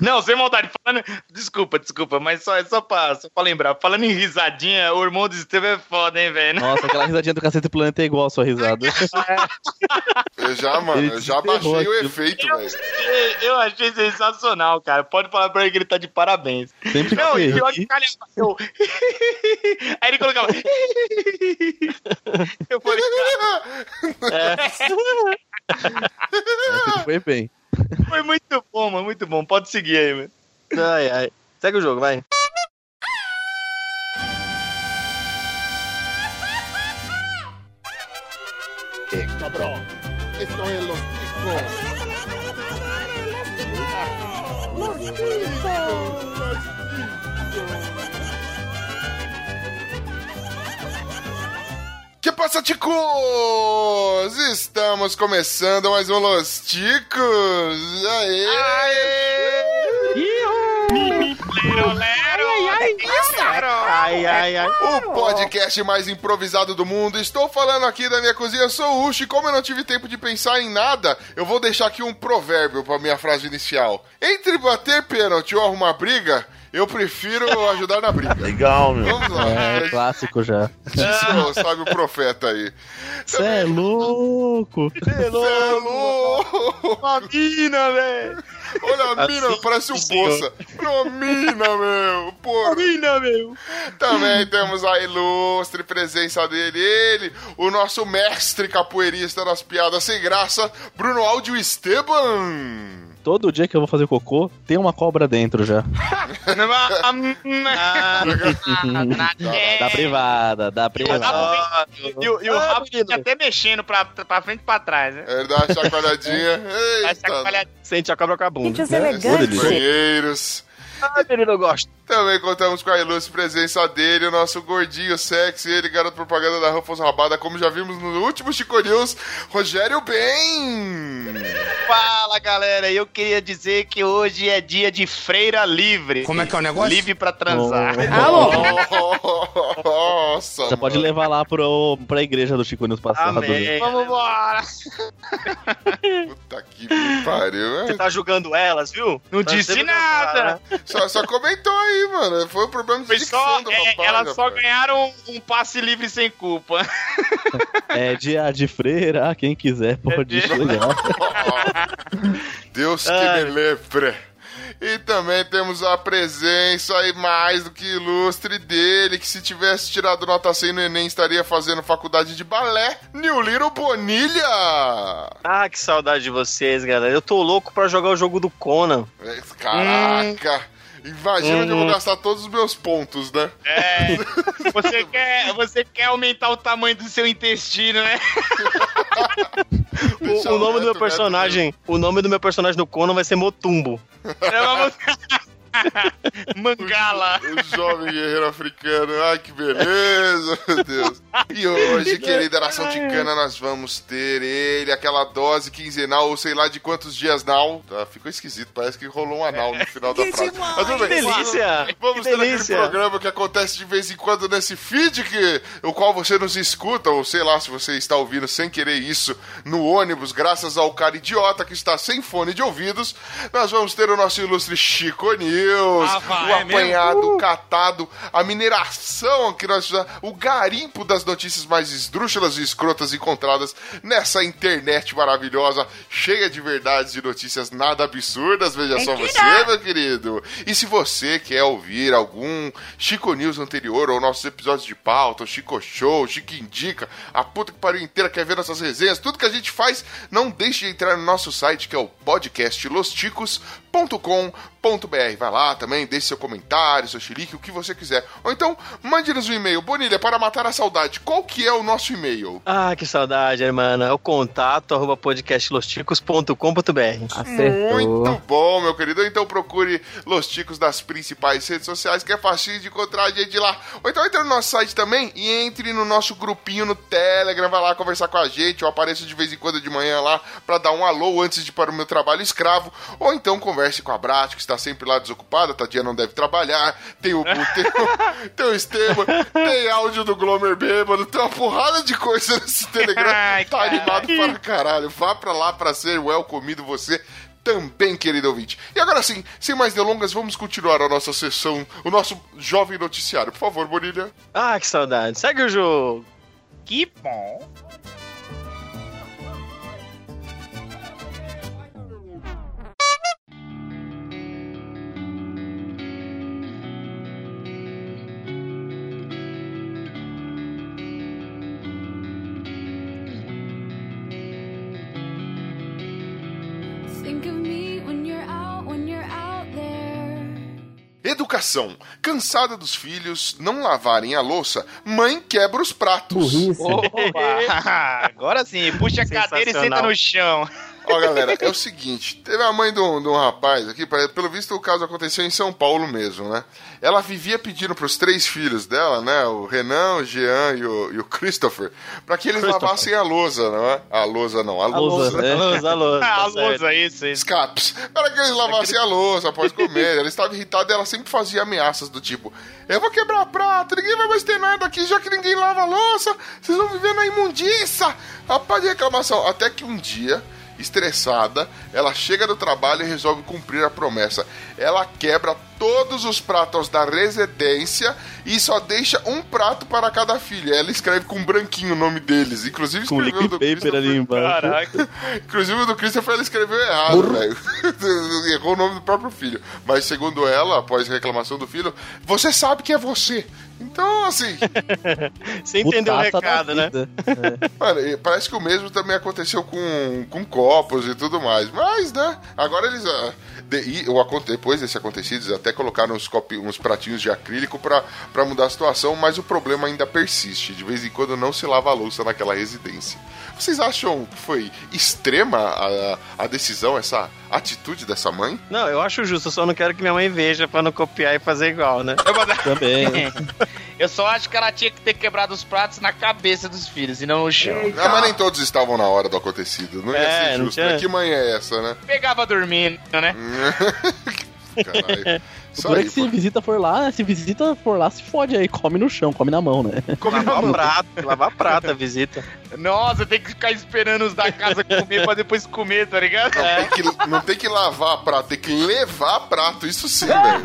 Não, sem maldade. Falando... Desculpa, desculpa, mas só, é só pra, só pra lembrar. Falando em risadinha, o irmão do Estevam é foda, hein, velho? Nossa, aquela risadinha do Cacete Planeta é igual a sua risada. Eu já, mano, Ele eu já baixei o aquilo. efeito, Eu, velho. eu achei sensacional, cara. Pode falar pra ele que ele tá de parabéns. Sempre Não, que e que calhava. Eu... Aí ele colocava. Eu falei, essa foi bem. Foi muito bom, mano, muito bom. Pode seguir aí, mano. Ai, ai. Segue o jogo, vai. cabrón. Esto es los chicos. Que passa, ticos? Estamos começando mais um Los Ticos. Aê! Ai, ai, ai. O podcast mais improvisado do mundo. Estou falando aqui da minha cozinha, sou o Uchi. Como eu não tive tempo de pensar em nada, eu vou deixar aqui um provérbio para minha frase inicial. Entre bater pênalti ou arrumar briga, eu prefiro ajudar na briga. Legal, meu. Vamos lá. É clássico já. Disse, sabe o profeta aí. Você é louco. Cê é louco! Uma mina, velho. Olha a mina, Assim, parece um bolsa. Uma mina, meu. Porra. Mina, meu. Também temos a ilustre presença dele, ele, o nosso mestre capoeirista das piadas sem graça, Bruno Áudio Esteban. Todo dia que eu vou fazer cocô, tem uma cobra dentro já. Da privada, da privada. E, o- e o Ah, rabo fica até mexendo pra, pra frente e pra trás, né? Ele dá uma chacoalhadinha. Eita, chacoalhar- Sente a cobra com a bunda. Gente, os elegantes. banheiros. Ai, menino, eu gosto. Também contamos com a ilustre presença dele, o nosso gordinho sexy, ele, garoto propaganda da Ruffles Rabada, como já vimos no último Chico News, Rogério Ben. Fala, galera. Eu queria dizer que hoje é dia de freira livre. Como é que é o negócio? Livre pra transar. Nossa, Você pode mano. levar lá pro, pra igreja do Chico News passado. Amém. Vamos embora. Puta que pariu. Você tá julgando elas, viu? Não Tá disse nada. Só, só comentou aí, mano. Foi um problema de Foi só, dicção do é, rapaz, elas só rapaz. ganharam um passe livre sem culpa. É dia de freira, quem quiser pode É chegar. Deus que Ai. me livre. E também temos a presença aí mais do que ilustre dele, que se tivesse tirado nota 100 no Enem estaria fazendo faculdade de balé, New Little Bonilha! Ah, que saudade de vocês, galera. Eu tô louco pra jogar o jogo do Conan. É, Caraca! Imagina onde eu vou gastar todos os meus pontos, né? É. Você quer, você quer aumentar o tamanho do seu intestino, né? O, o nome do meu neto, personagem, o nome do meu personagem no Conan vai ser Motumbo. Mangala. O jovem guerreiro africano. Ai, que beleza, meu Deus. E hoje, querida nação ticana, nós vamos ter ele, aquela dose quinzenal, ou sei lá de quantos dias now. Tá, ficou esquisito, parece que rolou um anal no final da frase. Mas tudo Que bem. delícia! Vamos que ter aquele delícia! programa que acontece de vez em quando nesse feed, que, o qual você nos escuta, ou sei lá se você está ouvindo sem querer isso no ônibus, graças ao cara idiota que está sem fone de ouvidos. Nós vamos ter o nosso ilustre Chico News, Ah, vai, o é mesmo? apanhado, o catado, a mineração que nós o garimpo das notícias mais esdrúxulas e escrotas encontradas nessa internet maravilhosa, cheia de verdades e notícias nada absurdas. Veja só você, meu querido. E se você quer ouvir algum Chico News anterior, ou nossos episódios de pauta, o Chico Show, Chico Indica, a puta que pariu inteira quer ver nossas resenhas, tudo que a gente faz, não deixe de entrar no nosso site que é o podcast losticos.com.br. Vai lá também, deixe seu comentário, seu xilique, o que você quiser. Ou então, mande-nos um e-mail. Bonilha, para matar a saudade, qual que é o nosso e-mail? Ah, que saudade, irmã. É o contato arroba podcastlosticos.com.br. Muito bom, meu querido. Então procure Los Ticos nas principais redes sociais, que é fácil de encontrar a gente lá. Ou então entre no nosso site também e entre no nosso grupinho no Telegram, vai lá conversar com a gente. Eu apareço de vez em quando de manhã lá pra dar um alô antes de ir para o meu trabalho escravo. Ou então converse com a Brat, que está sempre lá desocupada. Tadinha não deve trabalhar. Tem o tem o, tem o Esteban, tem áudio do Glomer bêbado, tem uma porrada de coisa nesse Telegram. Ai, tá animado para caralho. Vá pra lá pra ser well comido você também, querido ouvinte. E agora sim, sem mais delongas, vamos continuar a nossa sessão, o nosso jovem noticiário. Por favor, Bonilha. Ah, que saudade. Segue o jogo. Que bom. Educação. Cansada dos filhos não lavarem a louça, mãe quebra os pratos. Burrice. Opa! Agora sim, puxa a cadeira e senta no chão. Ó, galera, é o seguinte: teve a mãe de um, de um rapaz aqui, pelo visto o caso aconteceu em São Paulo mesmo, né? Ela vivia pedindo pros três filhos dela, né? O Renan, o Jean e o, e o Christopher, pra que eles lavassem a lousa, não é? A lousa não, a lousa. lousa, né? Alô, alô. Ah, tá a lousa, isso, isso. Escapes. Para que eles lavassem a louça após comer. Ela estava irritada e ela sempre fazia ameaças do tipo: Eu vou quebrar prato, ninguém vai mais ter nada aqui, já que ninguém lava a louça, vocês vão viver na imundiça. A pá de reclamação. Até que um dia, estressada, ela chega do trabalho e resolve cumprir a promessa. Ela quebra todos os pratos da residência e só deixa um prato para cada filho. Ela escreve com branquinho o nome deles. Inclusive Com escreveu do paper Christopher. ali embaixo. Caraca. Inclusive o do Christopher ela escreveu errado, velho. Errou o nome do próprio filho. Mas segundo ela, após a reclamação do filho, você sabe que é você. Então, assim, Você entendeu o recado, né? e parece que o mesmo também aconteceu com, com copos e tudo mais. Mas, né? Agora eles. ah, de- e o aconte- depois desse acontecido, eles até colocaram uns, copi- uns pratinhos de acrílico pra, pra mudar a situação, mas o problema ainda persiste. De vez em quando não se lava a louça naquela residência. Vocês acham que foi extrema a, a decisão, essa atitude dessa mãe? Não, eu acho justo, eu só não quero que minha mãe veja pra não copiar e fazer igual, né? Eu, vou dar- Também. Eu só acho que ela tinha que ter quebrado os pratos na cabeça dos filhos e não no chão. Ah, mas nem todos estavam na hora do acontecido. Não ia É, ser justo. tinha- né? Que mãe é essa, né? Pegava dormindo, né? Caralho. É aí, que se pô. visita for lá, se visita for lá, se fode aí, come no chão, come na mão, né? Lavar prato, lavar prato a visita. Nossa, tem que ficar esperando os da casa comer pra depois comer, tá ligado? Tem que- não tem que lavar prato, tem que levar prato. Isso sim, velho.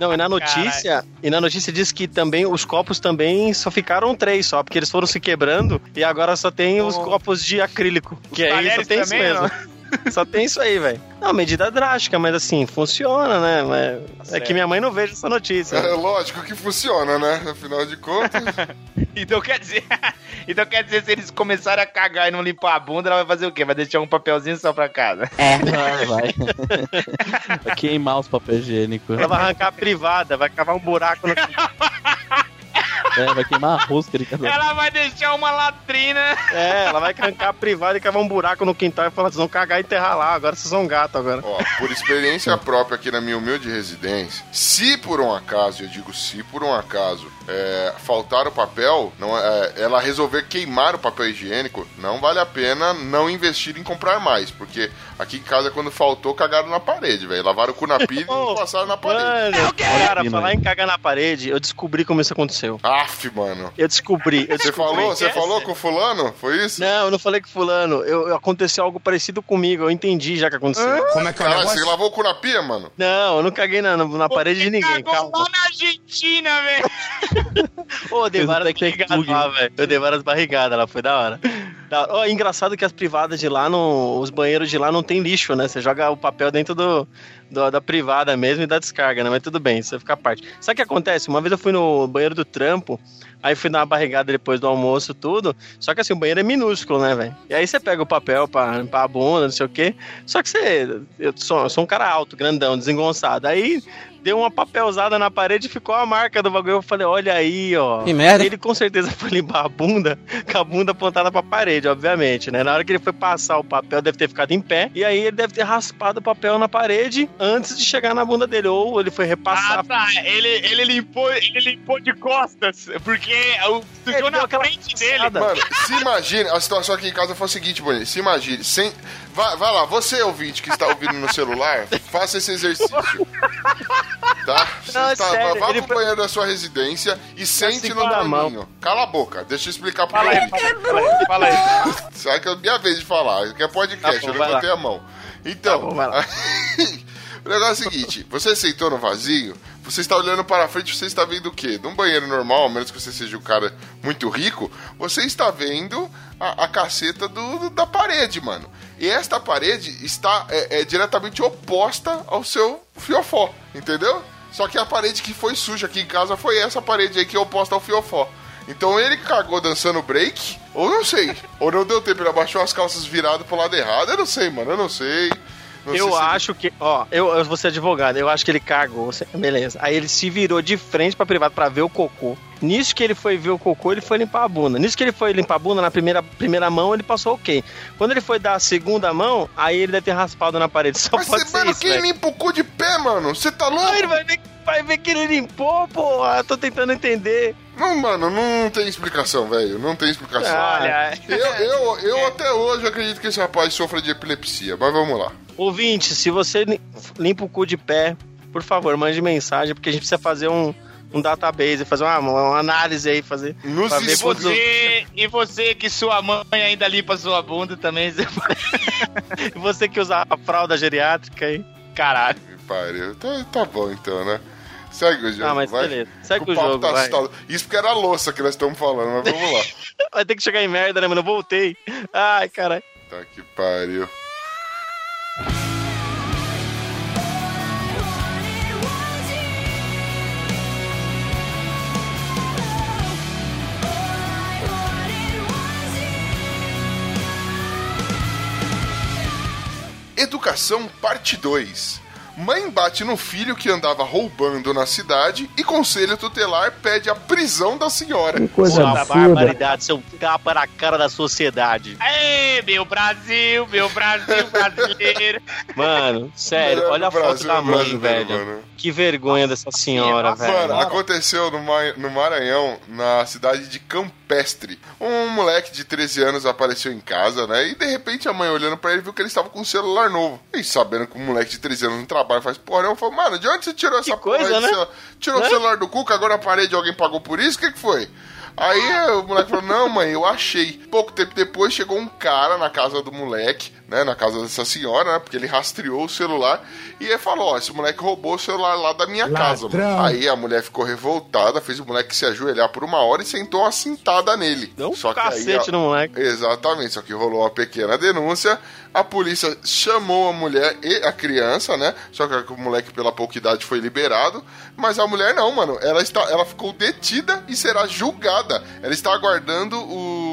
Não, e na notícia, e na notícia diz que também os copos também só ficaram três só, porque eles foram se quebrando e agora só tem os Oh. copos de acrílico. que aí só tem isso também, mesmo. Só tem isso aí, velho. Não, medida drástica, mas assim, funciona, né? Mas é que minha mãe não veja essa notícia. É lógico que funciona, né? Afinal de contas. Então quer dizer, então quer dizer, se eles começarem a cagar e não limpar a bunda, ela vai fazer o quê? Vai deixar um papelzinho só pra casa. Vai, vai. vai queimar os papéis higiênicos. Ela vai arrancar a privada, vai cavar um buraco no. É, vai queimar a rosca de cada Ela vai deixar uma latrina. É, ela vai arrancar a privada e cavar um buraco no quintal e falar: vocês vão cagar e enterrar lá, agora vocês são gato agora. Ó, por experiência própria aqui na minha humilde residência, se por um acaso, eu digo se por um acaso, é, faltar o papel, não, é, ela resolver queimar o papel higiênico, não vale a pena não investir em comprar mais, porque aqui em casa, quando faltou, cagaram na parede, velho. Lavaram o cu na pilha Oh, e passaram na parede. Mano, cara, Pino falar em cagar na parede, eu descobri como isso aconteceu. Aff, mano. Eu descobri. Eu Você descobri. falou, você é, falou com o fulano? Foi isso? Não, eu não falei com fulano. Eu, eu- aconteceu algo parecido comigo. Eu entendi já que aconteceu. Como é que é o Caralho, você lavou o cu na pia, mano? Não, eu não caguei na, na parede de ninguém. Cagou Calma. lá na Argentina, velho. Ô, barrigadas bug. lá, velho. Eu dei várias barrigadas lá, foi da hora. Da hora. Ó, engraçado que as privadas de lá, não, os banheiros de lá não tem lixo, né? Você joga o papel dentro do, do- da privada mesmo e dá descarga, né? Mas tudo bem, isso fica à parte. Sabe o que acontece? Uma vez eu fui no banheiro do trampo, aí fui dar uma barrigada depois do almoço, tudo. Só que assim, o banheiro é minúsculo, né, velho? E aí você pega o papel pra limpar a bunda, não sei o quê. Só que você. Eu sou, eu sou um cara alto, grandão, desengonçado. Aí deu uma papelzada na parede e ficou a marca do bagulho. Eu falei, olha aí, ó. Que merda. Ele com certeza foi limpar a bunda, com a bunda apontada pra parede, obviamente, né? Na hora que ele foi passar o papel, deve ter ficado em pé. E aí ele deve ter raspado o papel na parede antes de chegar na bunda dele. Ou ele foi repassar. Ah, tá. Ele, ele, limpou, ele limpou de costas, porque o sujou Ele na frente dele. passada. Mano, se imagine, a situação aqui em casa foi a seguinte, Bonito. Se imagine, sem. Vai, vai lá, você ouvinte que está ouvindo no celular, faça esse exercício. Tá? Não, tá- sério, ele foi- banheiro da sua residência e sente no caminho. Cala a boca, deixa eu explicar pro Fala aí, fala aí, fala aí. Sabe que é a minha vez de falar, que é podcast, Tá bom, eu vai levantei a mão. Então, Tá bom, vai lá. o negócio é o seguinte: você sentou no vazio, você está olhando para frente, você está vendo o quê? Num banheiro normal, a menos que você seja um cara muito rico, você está vendo a, a caceta do, do- da parede, mano. E esta parede está é, é diretamente oposta ao seu fiofó, entendeu? Só que a parede que foi suja aqui em casa foi essa parede aí que é oposta ao fiofó. Então ele cagou dançando break, ou não sei. ou não deu tempo, ele abaixou as calças virado pro lado errado, eu não sei, mano, eu não sei. Eu acho que, ó, eu, eu vou ser advogado, eu acho que ele cagou, você- beleza. Aí ele se virou de frente pra privado pra ver o cocô. Nisso que ele foi ver o cocô, ele foi limpar a bunda. Nisso que ele foi limpar a bunda, na primeira, primeira mão, ele passou ok. Quando ele foi dar a segunda mão, aí ele deve ter raspado na parede. Só Mas pode você, ser mano, isso, quem velho. limpa o cu de pé, mano? Você tá louco? Ah, ele vai ver, vai ver que ele limpou, porra. Tô tentando entender. Não, mano, não tem explicação, velho. Não tem explicação. Ah, Olha, Eu, eu, eu até hoje acredito que esse rapaz sofra de epilepsia, mas vamos lá. Ouvinte, se você li- limpa o cu de pé, por favor, mande mensagem, porque a gente precisa fazer um, um database, fazer uma, uma análise aí, fazer. Nos Pra ver E você, e você que sua mãe ainda limpa sua bunda também. você- E você que usa a fralda geriátrica aí. Caralho. Me pariu. Tá, tá bom então, né? Segue o jogo. Ah, mas vai. beleza. Segue o papo jogo, tá vai. Isso porque era a louça que nós estamos falando, mas vamos lá. Vai ter que chegar em merda, né, mano? Eu voltei. Ai, caralho. tá que pariu. Educação, parte 2. Mãe bate no filho que andava roubando na cidade e conselho tutelar pede a prisão da senhora. Coisa Puta absurda. barbaridade, seu tapa na cara da sociedade. Aê, meu Brasil, meu Brasil brasileiro. Mano, sério, Melhor olha a do foto Brasil, da mãe, brasileiro, velho. mano. Que vergonha dessa senhora, Nossa, velho. Mano, aconteceu no, Ma- no Maranhão, na cidade de Um moleque de 13 anos apareceu em casa, né? E de repente a mãe olhando pra ele viu que ele estava com um celular novo. E sabendo que um moleque de 13 anos não trabalha, faz porra, não. Falou, mano, de onde você tirou essa Que coisa, porra? né? celular? Tirou o celular do cu, cagou na parede, alguém pagou por isso? O que, que foi? Aí o moleque falou: Não, mãe, eu achei. Pouco tempo depois chegou um cara na casa do moleque, né? Na casa dessa senhora, né? Porque ele rastreou o celular. E ele falou: Ó, esse moleque roubou o celular lá da minha casa. mano." Aí a mulher ficou revoltada, fez o moleque se ajoelhar por uma hora e sentou uma cintada nele. Deu um Só que aí, cacete ó, no moleque. Exatamente, só que rolou uma pequena denúncia. A polícia chamou a mulher e a criança, né? Só que o moleque, pela pouca idade, foi liberado. Mas a mulher não, mano. Ela, está, ela ficou detida e será julgada. Ela está aguardando um,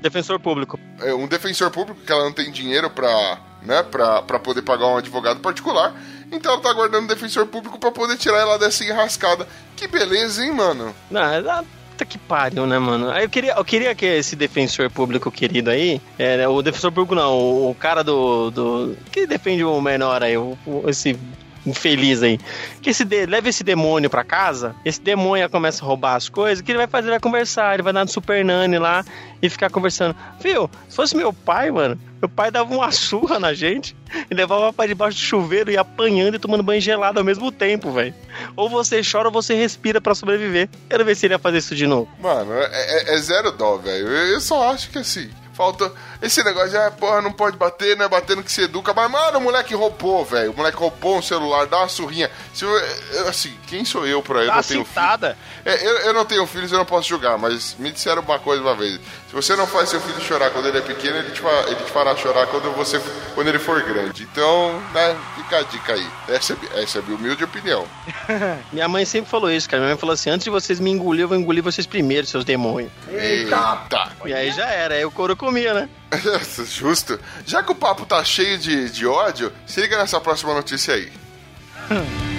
Defensor público. é, um defensor público, que ela não tem dinheiro pra, né, pra, pra poder pagar um advogado particular. Então ela tá aguardando um defensor público pra poder tirar ela dessa enrascada. Que beleza, hein, mano? Não, é da- puta que pariu, né, mano? Aí Eu queria, eu queria que esse defensor público querido aí, é, o defensor público não, o, o cara do, do. que defende o menor aí, o, o- esse infeliz aí, que esse de, leve esse demônio pra casa, esse demônio começa a roubar as coisas, que ele vai fazer? Ele vai conversar, ele vai dar no Super Nani lá e ficar conversando. Viu, se fosse meu pai, mano, meu pai dava uma surra na gente e levava pra debaixo do chuveiro e apanhando e tomando banho gelado ao mesmo tempo, velho. Ou você chora ou você respira pra sobreviver. Quero ver se ele ia fazer isso de novo. Mano, é, é- é zero dó, velho. Eu só acho que assim. Falta. Esse negócio ah, porra, não pode bater, né? Batendo que se educa. Mas, mano, o moleque roubou, velho. O moleque roubou um celular, dá uma surrinha. Se eu, assim, quem sou eu pra eu Dá não tenho filho? É, eu, eu não tenho filhos, eu não posso julgar, mas me disseram uma coisa uma vez. Se você não faz seu filho chorar quando ele é pequeno, ele te, fa- ele te fará chorar quando, você, quando ele for grande. Então, né, fica a dica aí. Essa, é- essa é a minha humilde opinião. Minha mãe sempre falou isso, cara. Minha mãe falou assim: antes de vocês me engolir, eu vou engolir vocês primeiro, seus demônios. Eita! E aí já era, aí o couro comia, né? Justo. Já que o papo tá cheio de, de ódio, se liga nessa próxima notícia aí.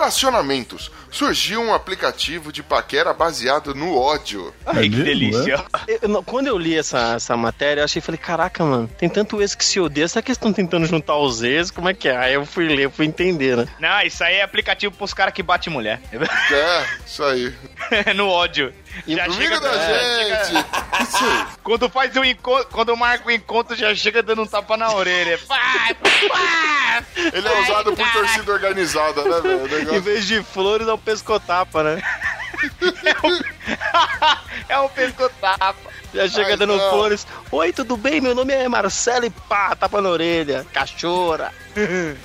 Relacionamentos. surgiu um aplicativo de paquera baseado no ódio. Ai, que delícia. Eu- não, quando eu li essa, essa matéria, eu achei, falei, caraca, mano, tem tanto ex que se odeia, será que eles estão tentando juntar os ex? Como é que é? Aí eu fui ler, fui entender, né? Não, isso aí é aplicativo pros caras que batem mulher. É, isso aí. no ódio. Já chega, da é, gente! Quando faz um encontro, quando marca o encontro, já chega dando um tapa na orelha. Vai, vai. Ele é usado por torcida organizada, né, velho? O Em negócio- vez de flores, é o pescotapa, né? é um pescotapa. Já chega Ai, dando não. flores. Oi, tudo bem? Meu nome é Marcelo e pá, tapa na orelha. Cachorra.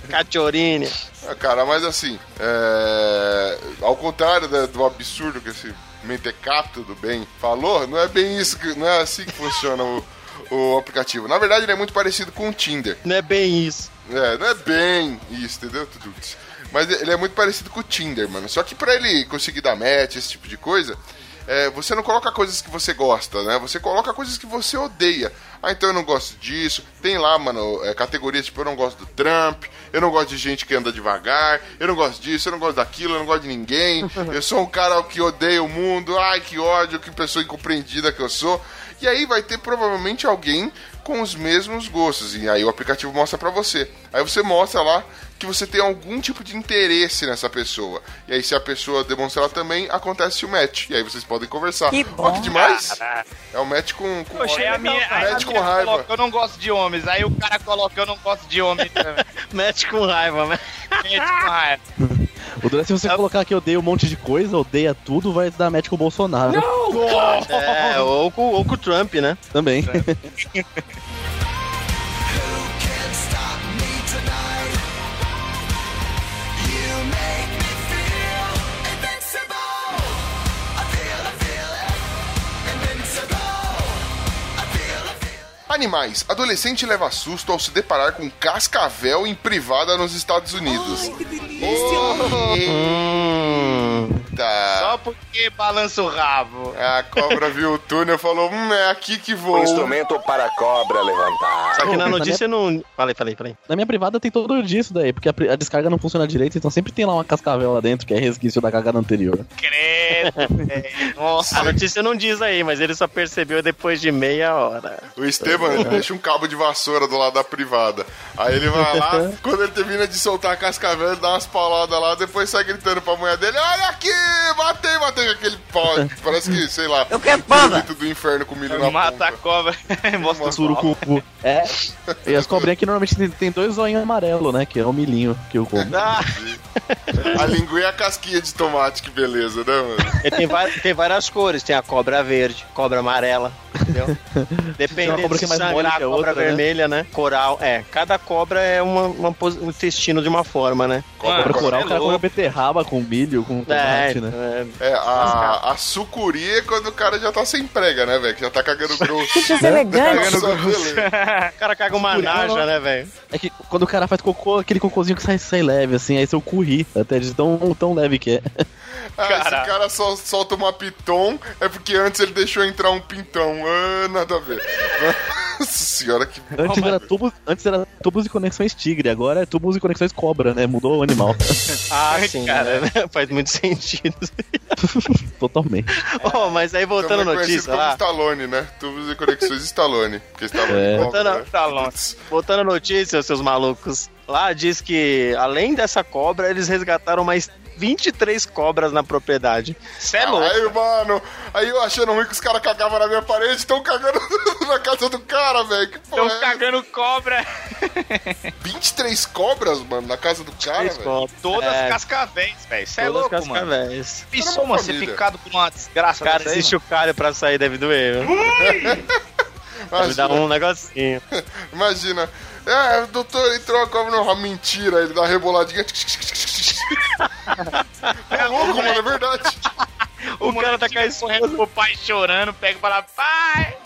Cachorrinha. Ah, cara, mas assim, é... ao contrário da- do absurdo que esse mentecato do bem falou, não é bem isso, que... não é assim que funciona o, o aplicativo. Na verdade, ele é muito parecido com o Tinder. Não é bem isso. É, não é bem isso, entendeu? Mas ele é muito parecido com o Tinder, mano. Só que pra ele conseguir dar match, esse tipo de coisa, é, você não coloca coisas que você gosta, né? Você coloca coisas que você odeia. Ah, então eu não gosto disso. Tem lá, mano, é, categorias tipo, eu não gosto do Trump, eu não gosto de gente que anda devagar, eu não gosto disso, eu não gosto daquilo, eu não gosto de ninguém. Eu sou um cara que odeia o mundo, ai que ódio, que pessoa incompreendida que eu sou. E aí vai ter provavelmente alguém com os mesmos gostos. E aí o aplicativo mostra pra você. Aí você mostra lá que você tem algum tipo de interesse nessa pessoa. E aí, se a pessoa demonstrar também, acontece o match. E aí vocês podem conversar. Que bom. que demais! É o match com, com Poxa, aí a minha, a match com minha raiva. coloca, eu não gosto de homens. Aí o cara coloca, eu não gosto de homens também. Mete com raiva, né? Gente, com raiva. O duro é se você colocar que odeia um monte de coisa, odeia tudo, vai dar match com o Bolsonaro. É, ou com, ou com o Trump, né? Também. Can't Animais. Adolescente leva susto ao se deparar com cascavel em privada nos Estados Unidos. Hum. Eita. Só porque balança o rabo. A cobra viu o túnel e falou: Hum, é aqui que vou. Instrumento para a cobra levantar. Só que na notícia não. Falei, falei, falei. Na minha privada tem todo disso daí, porque a, pri- a descarga não funciona direito, então sempre tem lá uma cascavel lá dentro, que é resquício da cagada anterior. Credo, velho. Nossa. A notícia não diz aí, mas ele só percebeu depois de meia hora. O Esteban ele deixa um cabo de vassoura do lado da privada. Aí ele vai lá, quando ele termina de soltar a cascavel, ele dá umas pauladas lá, depois sai gritando pra mulher dele: Olha aqui, matei, matei com aquele pau. Parece que, sei lá, eu quero do inferno com milho na Mata a ponta. cobra. Mostra o. Surucucu. É. E as cobrinhas aqui normalmente tem, tem dois zoinhos amarelos, né? Que é o milhinho que eu como. Ah, A linguinha e a casquinha de tomate, que beleza, né, mano? ele tem, vai- tem várias cores. Tem a cobra verde, cobra amarela, entendeu? Tem Depende uma cobra que é mais mole que a cobra outra, né? vermelha, né? Coral, é. Cada cobra é uma, uma um intestino de uma forma, né? Cobra Mano, coral, é o cara come beterraba com milho, com É, tomate, né? é, É, a, a sucuri é quando o cara já tá sem prega, né, velho? Que já tá cagando grosso. Isso é elegante. Cagando grosso. O cara caga uma Sucuri, naja, não. né, velho? É que quando o cara faz cocô, aquele cocôzinho que sai, sai leve, assim, aí seu cu ri, até de tão, tão leve que é. Ah, esse cara só solta uma piton, é porque antes ele deixou entrar um pintão. Ah, nada a ver. Nossa senhora, que. Antes era, tubos, antes era tubos e conexões tigre, agora é tubos e conexões cobra, né? Mudou o animal. Ah, sim, cara. né? faz muito sentido. Totalmente. oh, mas aí voltando à notícia como lá, Stallone, né? Tubos e conexões Stallone. Porque Stallone É. cobra, Voltando- né? Voltando à notícia, seus malucos. Lá diz que, além dessa cobra, eles resgataram mais 23 cobras na propriedade. Você é louco. Aí, mano, aí eu achando ruim que os caras cagavam na minha parede, estão cagando na casa do cara, velho. Que porra Estão é cagando cobra. essa? 23 cobras, mano, na casa do cara, velho. Todas É, cascavéis, velho. Você é todas louco, mano. cascavéis. Pensou, uma mano, ser picado por uma desgraça Cara, dessa aí, existe o cara pra sair, deve doer. viu? Deve dar Imagina, um negocinho. imagina. É, o doutor entrou a cobra no Mentira, ele dá uma reboladinha. É louco, mano, é verdade. O, cara tá caindo correndo pro pai chorando, pega e fala, pai,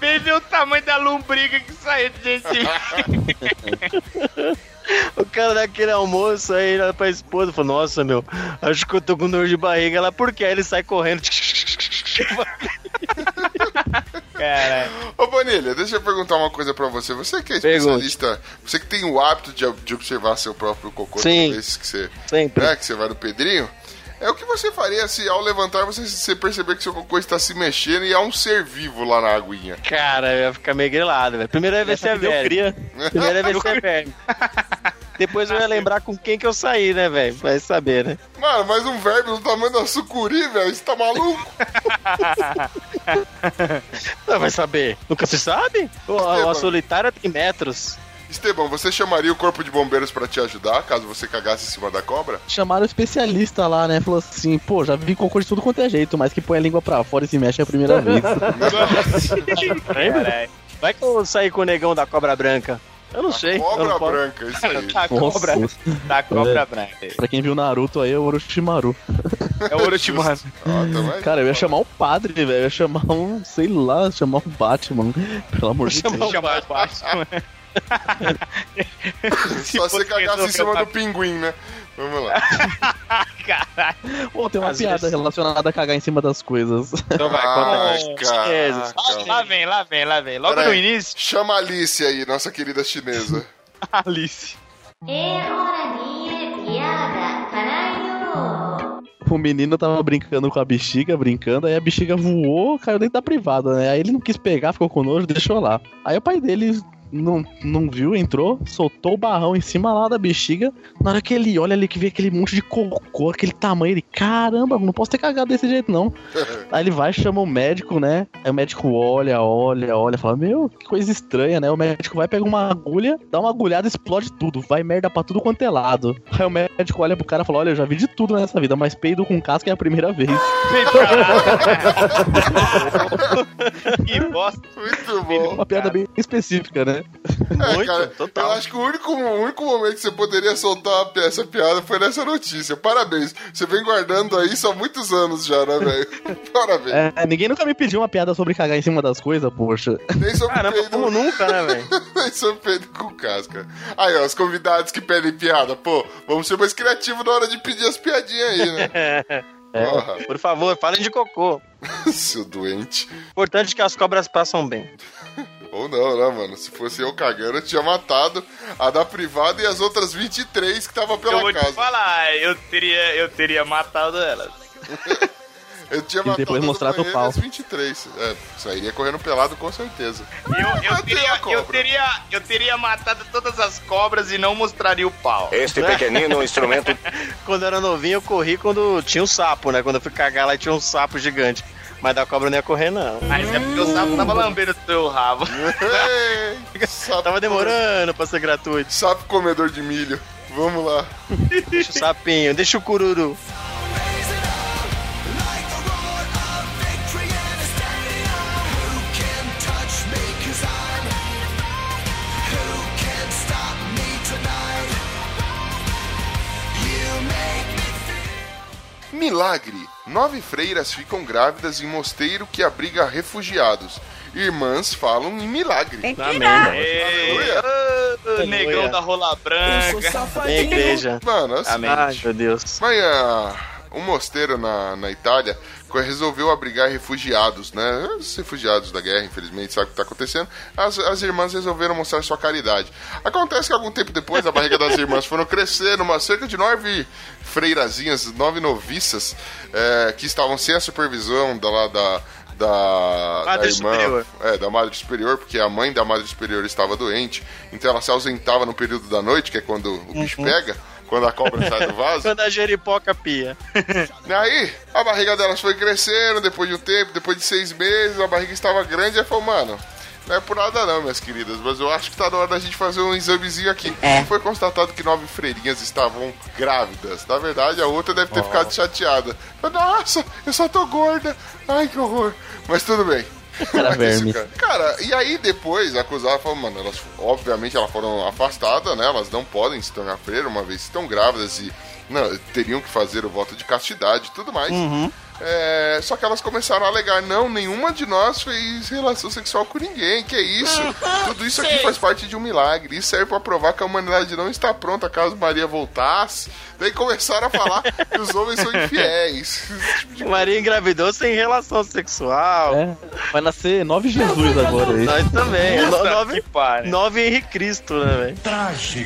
vem ver o tamanho da lombriga que saiu desse. O cara daquele almoço aí olha pra esposa e fala, nossa, meu, acho que eu tô com dor de barriga. Ela, por quê? Aí ele sai correndo. Cara, Ô, Bonilha, deixa eu perguntar uma coisa pra você. Você que é Pergunte. especialista, você que tem o hábito de, de observar seu próprio cocô Sim. toda vez que você, Sempre. né, que você vai no Pedrinho, É o que você faria se ao levantar você, você perceber que seu cocô está se mexendo e há um ser vivo lá na aguinha. Cara, eu ia ficar meio grilado, velho. Primeiro ia ver se é velho. Primeiro eu ia ver se é velho. Depois eu ia lembrar com quem que eu saí, né, velho? Vai saber, né? Mano, mas um verme do tamanho da sucuri, velho, você tá maluco? Não, vai saber. Nunca se sabe? Pô, a, a Esteban. solitária tem metros. Estebão, você chamaria o corpo de bombeiros pra te ajudar caso você cagasse em cima da cobra? Chamaram o especialista lá, né? Falou assim, pô, já vi cocô de tudo quanto é jeito, mas que põe a língua pra fora e se mexe é a primeira vez. Vai que eu saí com o negão da cobra branca. Eu não sei. eu Cobra não posso- branca, isso aí. Da cobra, da cobra branca. pra quem viu Naruto aí, é o Orochimaru. É o Orochimaru. Ah, também. Cara, eu ia chamar o padre, velho. Eu ia chamar um, sei lá, chamar o Batman. Pelo amor de Deus. Chamar o Batman. Se Só você fosse cagasse em cima do pinguim, né? Vamos lá. Caralho. Pô, tem uma Às piada vezes- relacionada a cagar em cima das coisas. Então vai, conta aí. caraca. Lá vem, lá vem, lá vem. Logo Pera no aí. início, Chama a Alice aí, nossa querida chinesa. Alice. O menino tava brincando com a bexiga, brincando, aí a bexiga voou, caiu dentro da privada, né? Aí ele não quis pegar, ficou com nojo, deixou lá. Aí o pai dele não, não viu, entrou, soltou o barrão em cima lá da bexiga. Na hora que ele olha ali, que vê aquele monte de cocô, aquele tamanho, ele, caramba, não posso ter cagado desse jeito não. Aí ele vai, chama o médico, né? Aí o médico olha, olha, olha, fala, meu, que coisa estranha, né? O médico vai, pega uma agulha, dá uma agulhada, explode tudo, vai merda pra tudo quanto é lado. Aí o médico olha pro cara e fala, olha, eu já vi de tudo nessa vida, mas peido com casca é a primeira vez. Que bosta. Muito bom. Uma piada bem específica, né? É, Muito, cara, total. Eu acho que o único, o único momento que você poderia soltar essa piada foi nessa notícia. Parabéns. Você vem guardando aí só há muitos anos já, né, velho? Parabéns. É, ninguém nunca me pediu uma piada sobre cagar em cima das coisas, poxa. Nem sobre Caramba, peido. como nunca, né, velho? Nem sobre peido com casca. Aí, ó, os convidados que pedem piada. Pô, vamos ser mais criativos na hora de pedir as piadinhas aí, né? Porra, Por favor, falem de cocô. seu doente. Importante que as cobras passam bem. Ou não, né, mano? Se fosse eu cagando, eu tinha matado a da privada e as outras 23 que tava Eu pela vou te casa. falar, eu teria, eu teria matado elas. Eu tinha E matado depois mostrar teu banheiro pau. as 23. É, sairia correndo pelado com certeza. Eu, eu, teria, eu, teria, eu teria matado todas as cobras e não mostraria o pau. Este pequenino instrumento Quando eu era novinho, eu corri quando tinha um sapo, né? Quando eu fui cagar lá, tinha um sapo gigante. Mas da cobra não ia correr, não. Mas é porque o sapo tava lambendo o teu rabo. Sapo Tava demorando pra ser gratuito. Sapo comedor de milho. Vamos lá. Deixa o sapinho, deixa o cururu. Milagre. Nove freiras ficam grávidas em mosteiro que abriga refugiados. Irmãs falam em milagre. Amém. Ei, ô, negão da rola branca. Vem, igreja. Mano, assim, Amém. Ai, meu Deus. Mas ah, um mosteiro na, na Itália resolveu abrigar refugiados, né? Os refugiados da guerra, infelizmente, sabe o que está acontecendo. As, as irmãs resolveram mostrar sua caridade. Acontece que algum tempo depois a barriga das irmãs foram crescendo, uma cerca de nove freirazinhas, nove noviças, eh, que estavam sem a supervisão da, lá da, da, Madre da irmã, superior. é, da madre superior, porque a mãe da madre superior estava doente, então ela se ausentava no período da noite, que é quando o bicho pega, quando a cobra sai do vaso. Quando a jeripoca pia. Aí, a barriga delas foi crescendo, depois de um tempo, depois de seis meses, a barriga estava grande, aí falou, mano, não é por nada não, minhas queridas, mas eu acho que tá na hora da gente fazer um examezinho aqui. Foi constatado que nove freirinhas estavam grávidas. Na verdade, a outra deve ter ficado chateada. Nossa, eu só tô gorda. Ai, que horror. Mas tudo bem. Era verme. Cara. Cara, e aí depois acusaram, falaram, mano, elas obviamente elas foram afastadas, né? Elas não podem se tornar freira uma vez que estão grávidas e não, teriam que fazer o voto de castidade e tudo mais. É, só que elas começaram a alegar, não, nenhuma de nós fez relação sexual com ninguém, que é isso? Tudo isso aqui faz parte de um milagre. Isso serve pra provar que a humanidade não está pronta caso Maria voltasse. Daí começaram a falar que os homens são infiéis. Tipo Maria engravidou sem relação sexual. É, vai nascer nove Jesus agora aí. Nós também. No- nove, pariu. nove Henrique Cristo, né, velho?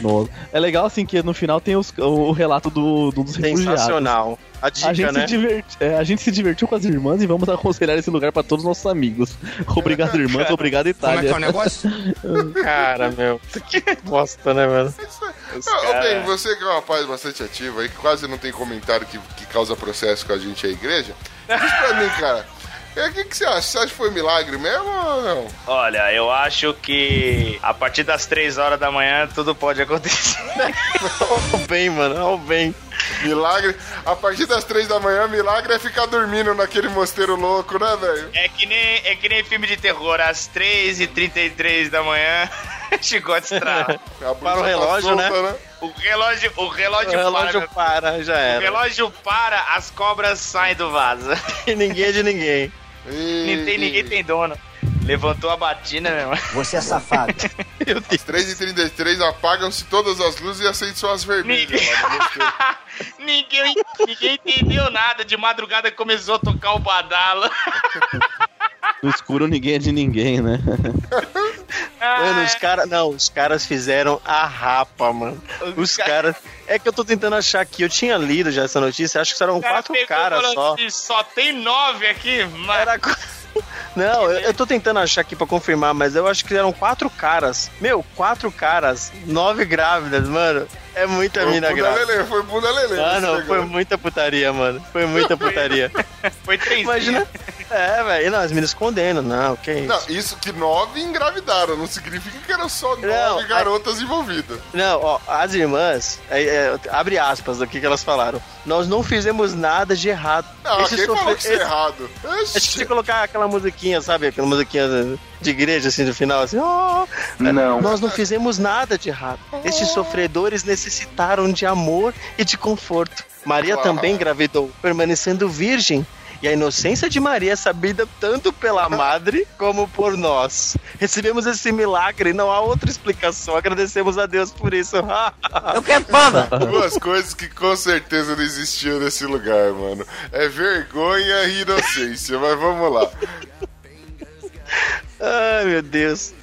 Nossa. É legal assim que no final tem os- o, o relato do, do- dos refugiados. Sensacional. A dica, a, gente né? se diverte, é, a gente se divertiu com as irmãs e vamos aconselhar esse lugar pra todos os nossos amigos. Obrigado, irmãs. Obrigado, Itália. negócio? Cara, meu. Que bosta, né, mano? Ô, cara- bem, você que é um rapaz bastante ativo aí, que quase não tem comentário que, que causa processo com a gente, a igreja, diz pra mim, cara, é, o que, que você acha? Você acha que foi milagre mesmo ou não? Olha, eu acho que a partir das 3 horas da manhã tudo pode acontecer. Ó o bem, mano. Ó o bem. Milagre, a partir das três da manhã, milagre é ficar dormindo naquele mosteiro louco, né, velho? É que nem, é que nem filme de terror, às 3h33 da manhã, chicote estrala. Para o relógio, né? O relógio, o relógio, O relógio para. para, já O era. relógio para, as cobras saem do vaso. E ninguém é de ninguém. Nem tem, ninguém tem dono. Levantou a batina, meu irmão. Você é safado. Meu Deus. 3h33 apagam-se todas as luzes e acendem só as vermelhas mosteiro. ninguém, ninguém entendeu nada. De madrugada começou a tocar o badalo. No escuro ninguém é de ninguém, né? Mano, Ah, os caras. Não, os caras fizeram a rapa, mano. Os ca- caras. É que eu tô tentando achar aqui. Eu tinha lido já essa notícia. Acho que eram cara quatro caras só. assim, só tem nove aqui, mas... Era... Não, eu, eu tô tentando achar aqui pra confirmar, mas eu acho que eram quatro caras. Meu, quatro caras, nove grávidas, mano. É muita Foi mina grávida. lelê, foi bunda lelê. Ah, não, foi muita putaria, mano. Foi muita putaria. Foi três Imagina. É, velho. Não, as meninas escondendo, não, que isso. Não, isso que nove engravidaram, não significa que eram só nove Não, garotas envolvidas. Não, ó, as irmãs, é, é, abre aspas do que, que elas falaram. Nós não fizemos nada de errado. Não, Esse quem sofre- falou que isso é errado? Acho que se colocar aquela musiquinha, sabe? Aquela musiquinha de igreja, assim, no final, assim, ó. Não. Nós não fizemos nada de errado. Estes sofredores necessitaram de amor e de conforto. Maria Claro. também engravidou, permanecendo virgem. E a inocência de Maria é sabida tanto pela madre como por nós. Recebemos esse milagre, não há outra explicação. Agradecemos a Deus por isso. Eu quero panda. Duas coisas que com certeza não existiam nesse lugar, mano. É vergonha e inocência, mas vamos lá. Ai, meu Deus.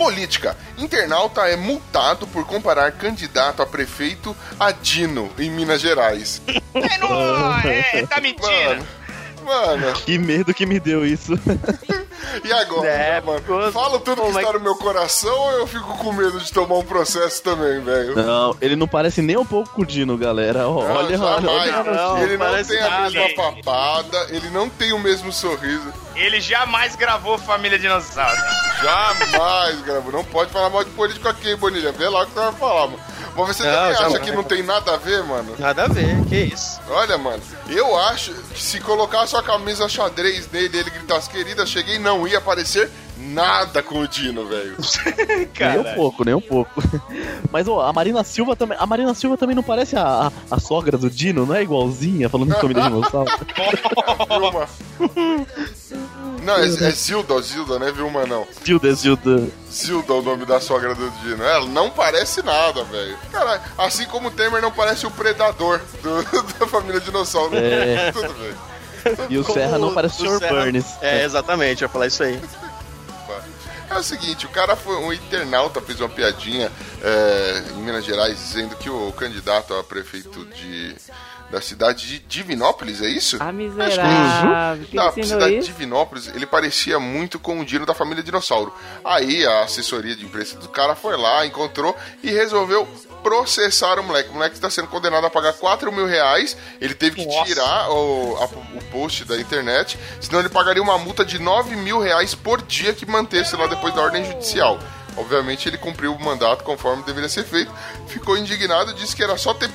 Política. Internauta é multado por comparar candidato a prefeito a Dino, em Minas Gerais. É, não, é, tá mentindo. Mano, mano, Que medo que me deu isso. e agora, É, mano? pô, Fala tudo que está no meu coração ou eu fico com medo de tomar um processo também, velho? Não, ele não parece nem um pouco com o Dino, galera. Não, olha, olha, olha. Não, ele não parece tem a nada. mesma papada, ele não tem o mesmo sorriso. Ele jamais gravou Família Dinossauro. Jamais, gravou. Não pode falar mal de político aqui, hein, Bonilha? Vê lá o que você vai falar, mano. Mas você Não, também acha que não tem nada a ver, mano? Nada a ver, que isso. Olha, mano, eu acho que se colocar sua camisa xadrez nele e ele gritasse, querida, cheguei, não ia aparecer nada com o Dino, velho. Nem um pouco, nem um pouco. Mas ó, a Marina Silva também. A Marina Silva também não parece a, a, a sogra do Dino, não é igualzinha, falando de comida de dinossauro. Não, é, é Zilda, Zilda, não é Vilma, não. Zilda, Zilda. Zilda é o nome da sogra do Dino. Ela não parece nada, velho. Cara, assim como o Temer não parece o predador do- da família dinossauro. É. Tudo bem. E o Serra não parece o Sr. Burns. É, exatamente, eu ia falar isso aí. É o seguinte, o cara foi um internauta, fez uma piadinha é, em Minas Gerais dizendo que o candidato a prefeito de, da cidade de Divinópolis, é isso? Ah, miserável. Quem Da ensinou cidade de isso? Divinópolis, ele parecia muito com o Dino da família Dinossauro. Aí a assessoria de imprensa do cara foi lá, encontrou e resolveu processar o moleque. O moleque está sendo condenado a pagar 4 mil reais. Ele teve que tirar o, a- o post da internet, senão ele pagaria uma multa de 9 mil reais por dia que mantesse lá depois da ordem judicial. Obviamente ele cumpriu o mandato conforme deveria ser feito. Ficou indignado, disse que era só ter.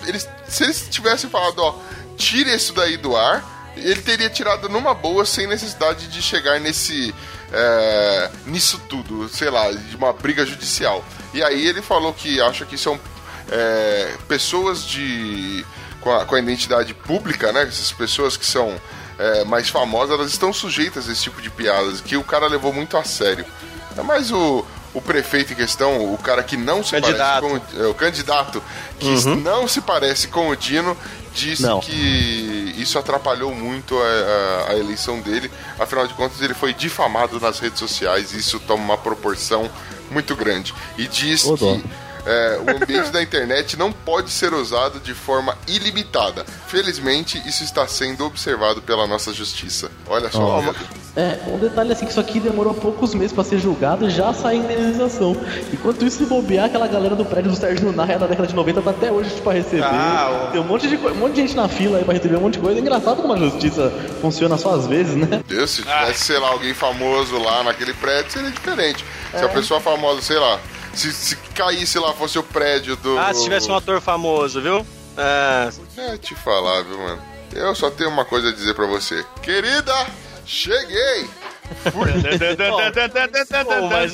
Se eles tivessem falado, ó, tire isso daí do ar, ele teria tirado numa boa sem necessidade de chegar nesse. é, nisso tudo, sei lá, de uma briga judicial. E aí ele falou que acha que são é, pessoas de. Com a, com a identidade pública, né? Essas pessoas que são é, mais famosas, elas estão sujeitas a esse tipo de piadas, que o cara levou muito a sério. Mas o, o prefeito em questão, o cara que não se Candidato. parece com o, é, o candidato que Uhum. não se parece com o Dino, disse Não. que isso atrapalhou muito a, a- a eleição dele. Afinal de contas, ele foi difamado nas redes sociais e isso toma uma proporção muito grande. E diz que é, o ambiente da internet não pode ser usado de forma ilimitada. Felizmente, isso está sendo observado pela nossa justiça. Olha só, Pedro. É, um detalhe assim que isso aqui demorou poucos meses pra ser julgado e já sai indenização. Enquanto isso, se bobear, aquela galera do prédio do Sérgio Naia da década de 90 tá até hoje pra receber. Ah, Tem um monte, de, um monte de gente na fila aí pra receber um monte de coisa. É engraçado como a justiça funciona só às vezes, né? Deus, se tivesse, sei lá, alguém famoso lá naquele prédio, seria diferente. Se É. a pessoa famosa, sei lá, se, se caísse lá, fosse o prédio do. Ah, se tivesse um ator famoso, viu? É, É, te falar, viu, mano? Eu só tenho uma coisa a dizer pra você. Querida, cheguei! Pô, mas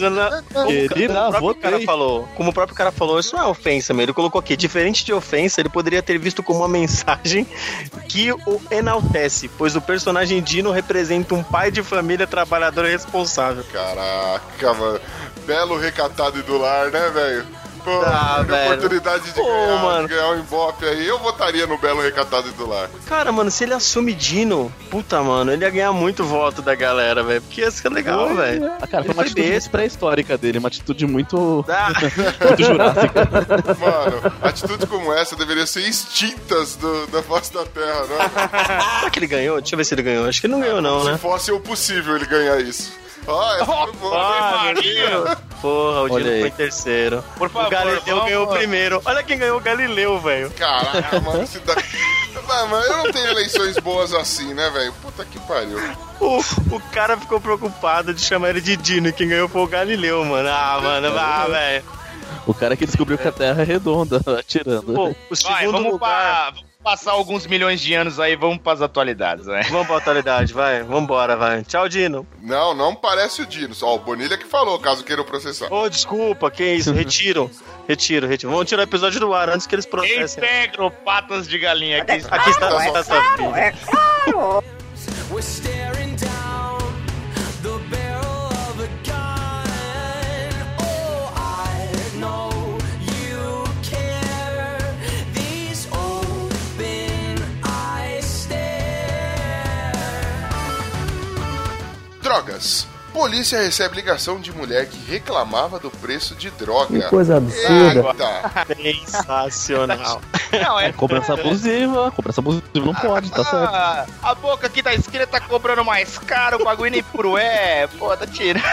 Querida, como o próprio cara falou, como o próprio cara falou, isso não é ofensa, meu. Ele colocou aqui, diferente de ofensa, ele poderia ter visto como uma mensagem que o enaltece, pois o personagem Dino representa um pai de família trabalhador e responsável. Caraca, mano. Belo recatado e do lar, né, velho? Pô, Ah, velho. oportunidade de Pô, ganhar, mano. de ganhar um Ibope aí. Eu votaria no Belo Recatado e do lar. Cara, mano, se ele assume Dino, puta, mano, ele ia ganhar muito voto da galera, velho. Porque ia ser legal, velho. Ah, cara, foi uma atitude pré-histórica dele, uma atitude muito, Ah, muito jurássica. Mano, atitudes como essa deveriam ser extintas do- da face da Terra, né? será que ele ganhou? Deixa eu ver se ele ganhou. Acho que ele não ganhou, não, né? Se fosse o possível ele ganhar isso. Ah, foi boa. Ah, meu Deus. Porra, o Dino em terceiro. Por favor, o Galileu vamos- ganhou o primeiro. Olha quem ganhou o Galileu, velho. Caraca, mano, se dá... Vai, mano, eu não tenho eleições boas assim, né, velho? Puta que pariu. O, o cara ficou preocupado de chamar ele de Dino e quem ganhou foi o Galileu, mano. Ah, mano, vá, velho. O cara que descobriu que a Terra é redonda, atirando. Pô, o Vai, segundo vamos, lugar... vamos passar alguns milhões de anos aí, vamos pras atualidades, né? Vamos pra atualidade, vai. Vambora, vai. Tchau, Dino. Não, não parece o Dino. Ó, o Bonilha que falou, caso queiram processar. Ô, desculpa, que isso? Retiro. Retiro, retiro. Vamos tirar o episódio do ar antes que eles processem. Integro patas de galinha aqui. Aqui está, Tá aqui está sua filha. É claro! Drogas. Polícia recebe ligação de mulher que reclamava do preço de droga. Que coisa absurda. Eita. Sensacional. Não, é. Cobrança abusiva, cobrança abusiva não pode, tá certo. Ah, a boca aqui da esquina tá cobrando mais caro, o bagulho nem pro é. Pô, tá tirando.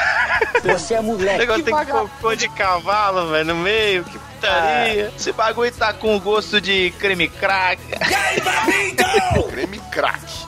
Você é O moleque. negócio tem cocô de cavalo, velho, no meio. Que putaria. Esse bagulho tá com gosto de creme crack. Creme crack.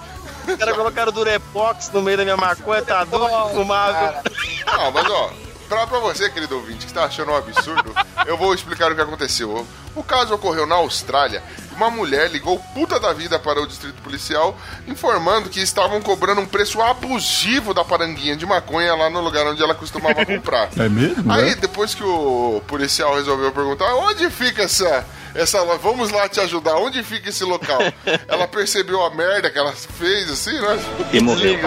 Os caras colocaram Durepox no meio da minha maconha, tá doido, fumável. Não, mas ó, pra, pra você, querido ouvinte, que tá achando um absurdo, eu vou explicar o que aconteceu. O caso ocorreu na Austrália uma mulher ligou puta da vida para o distrito policial informando que estavam cobrando um preço abusivo da paranguinha de maconha lá no lugar onde ela costumava comprar. É mesmo? Aí, depois que o policial resolveu perguntar onde fica essa. Essa, vamos lá te ajudar, onde fica esse local? Ela percebeu a merda que ela fez, assim, né? E morreu.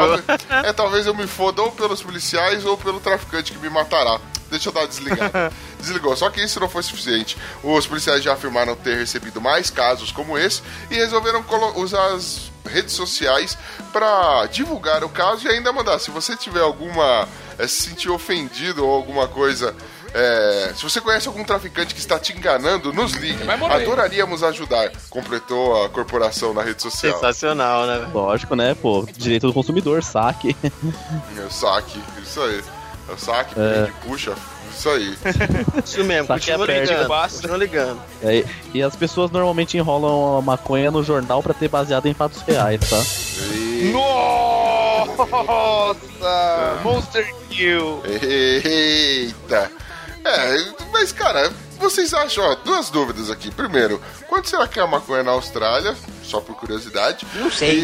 É, talvez eu me foda ou pelos policiais ou pelo traficante que me matará. Deixa eu dar desligado. Desligou. Só que isso não foi suficiente. Os policiais já afirmaram ter recebido mais casos como esse e resolveram usar as redes sociais para divulgar o caso e ainda mandar. Se você tiver alguma. eh, se sentir ofendido ou alguma coisa. Eh, se você conhece algum traficante que está te enganando, nos ligue. Adoraríamos ajudar. Completou a corporação na rede social. Sensacional, né, velho? Lógico, né, pô? Direito do consumidor, saque. É o saque, isso aí. É o saque, É. puxa, isso aí. Isso mesmo, Saque continua aperto. ligando. Basta. Continua ligando. É, e as pessoas normalmente enrolam a maconha no jornal pra ter baseado em fatos reais, tá? E- Nossa! Monster Kill! Eita! É, mas cara, vocês acham, ó, duas dúvidas aqui. Primeiro, quanto será que é a maconha na Austrália? Só por curiosidade. Não sei.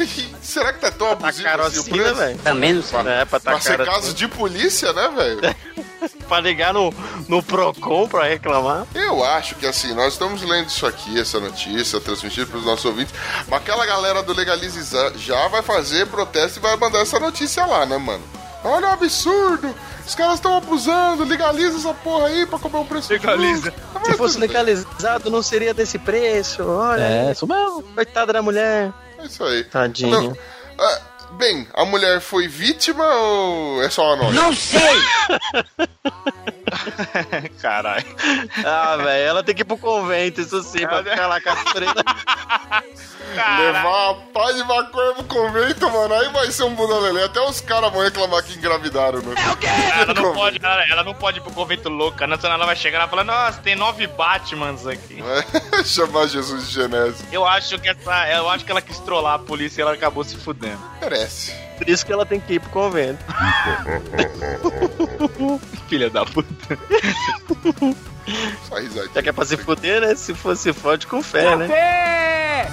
E, e será que tá tão Tá abusivo assim o assim, preço? né, velho? Também não sei. Pra, É, pra tá pra ser caro caso assim. de polícia, né, velho? Pra ligar no, no Procon pra reclamar. Eu acho que assim, nós estamos lendo isso aqui, essa notícia, transmitida para os nossos ouvintes, mas aquela galera do Legalize Já vai fazer protesto e vai mandar essa notícia lá, né, mano? Olha o absurdo! Os caras estão abusando, legaliza essa porra aí pra comer um preço Legaliza. justo. Se fosse legalizado, não seria desse preço. Olha, É, isso mesmo. coitada da mulher. É isso aí. Tadinha. Não, ah, bem, a mulher foi vítima ou é só uma nome? Não sei! Caralho. Ah, velho, ela tem que ir pro convento, isso sim, pra ficar lá com as freiras. Levar a paz de maconha pro convento, mano, aí vai ser um bunda lelê. Até os caras vão reclamar que engravidaram, né? É o quê? Ela não, pode, ela, ela não pode ir pro convento louca, né? Senão ela vai chegar e falar, nossa, tem nove Batmans aqui. Chamar Jesus de Genésio. Eu acho que essa. Eu acho que ela quis trollar a polícia e ela acabou se fudendo. Merece. Por isso que ela tem que ir pro convento. Filha da puta. Só risadinha. Já que é pra se fuder, né? Se fosse fode com fé, né? Fé!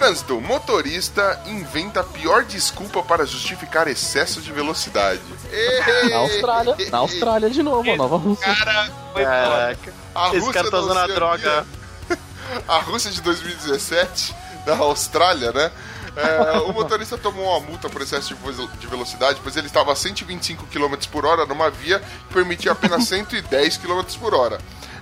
Trânsito. Motorista inventa a pior desculpa para justificar excesso de velocidade. Na Austrália. Na Austrália de novo, a Nova Rússia. Cara, foi Caraca. A Esse Rússia cara tá usando a droga. A Rússia de 2017, da Austrália, né? É, o motorista tomou uma multa por excesso de velocidade, pois ele estava a 125 km por hora numa via que permitia apenas 110 km por hora.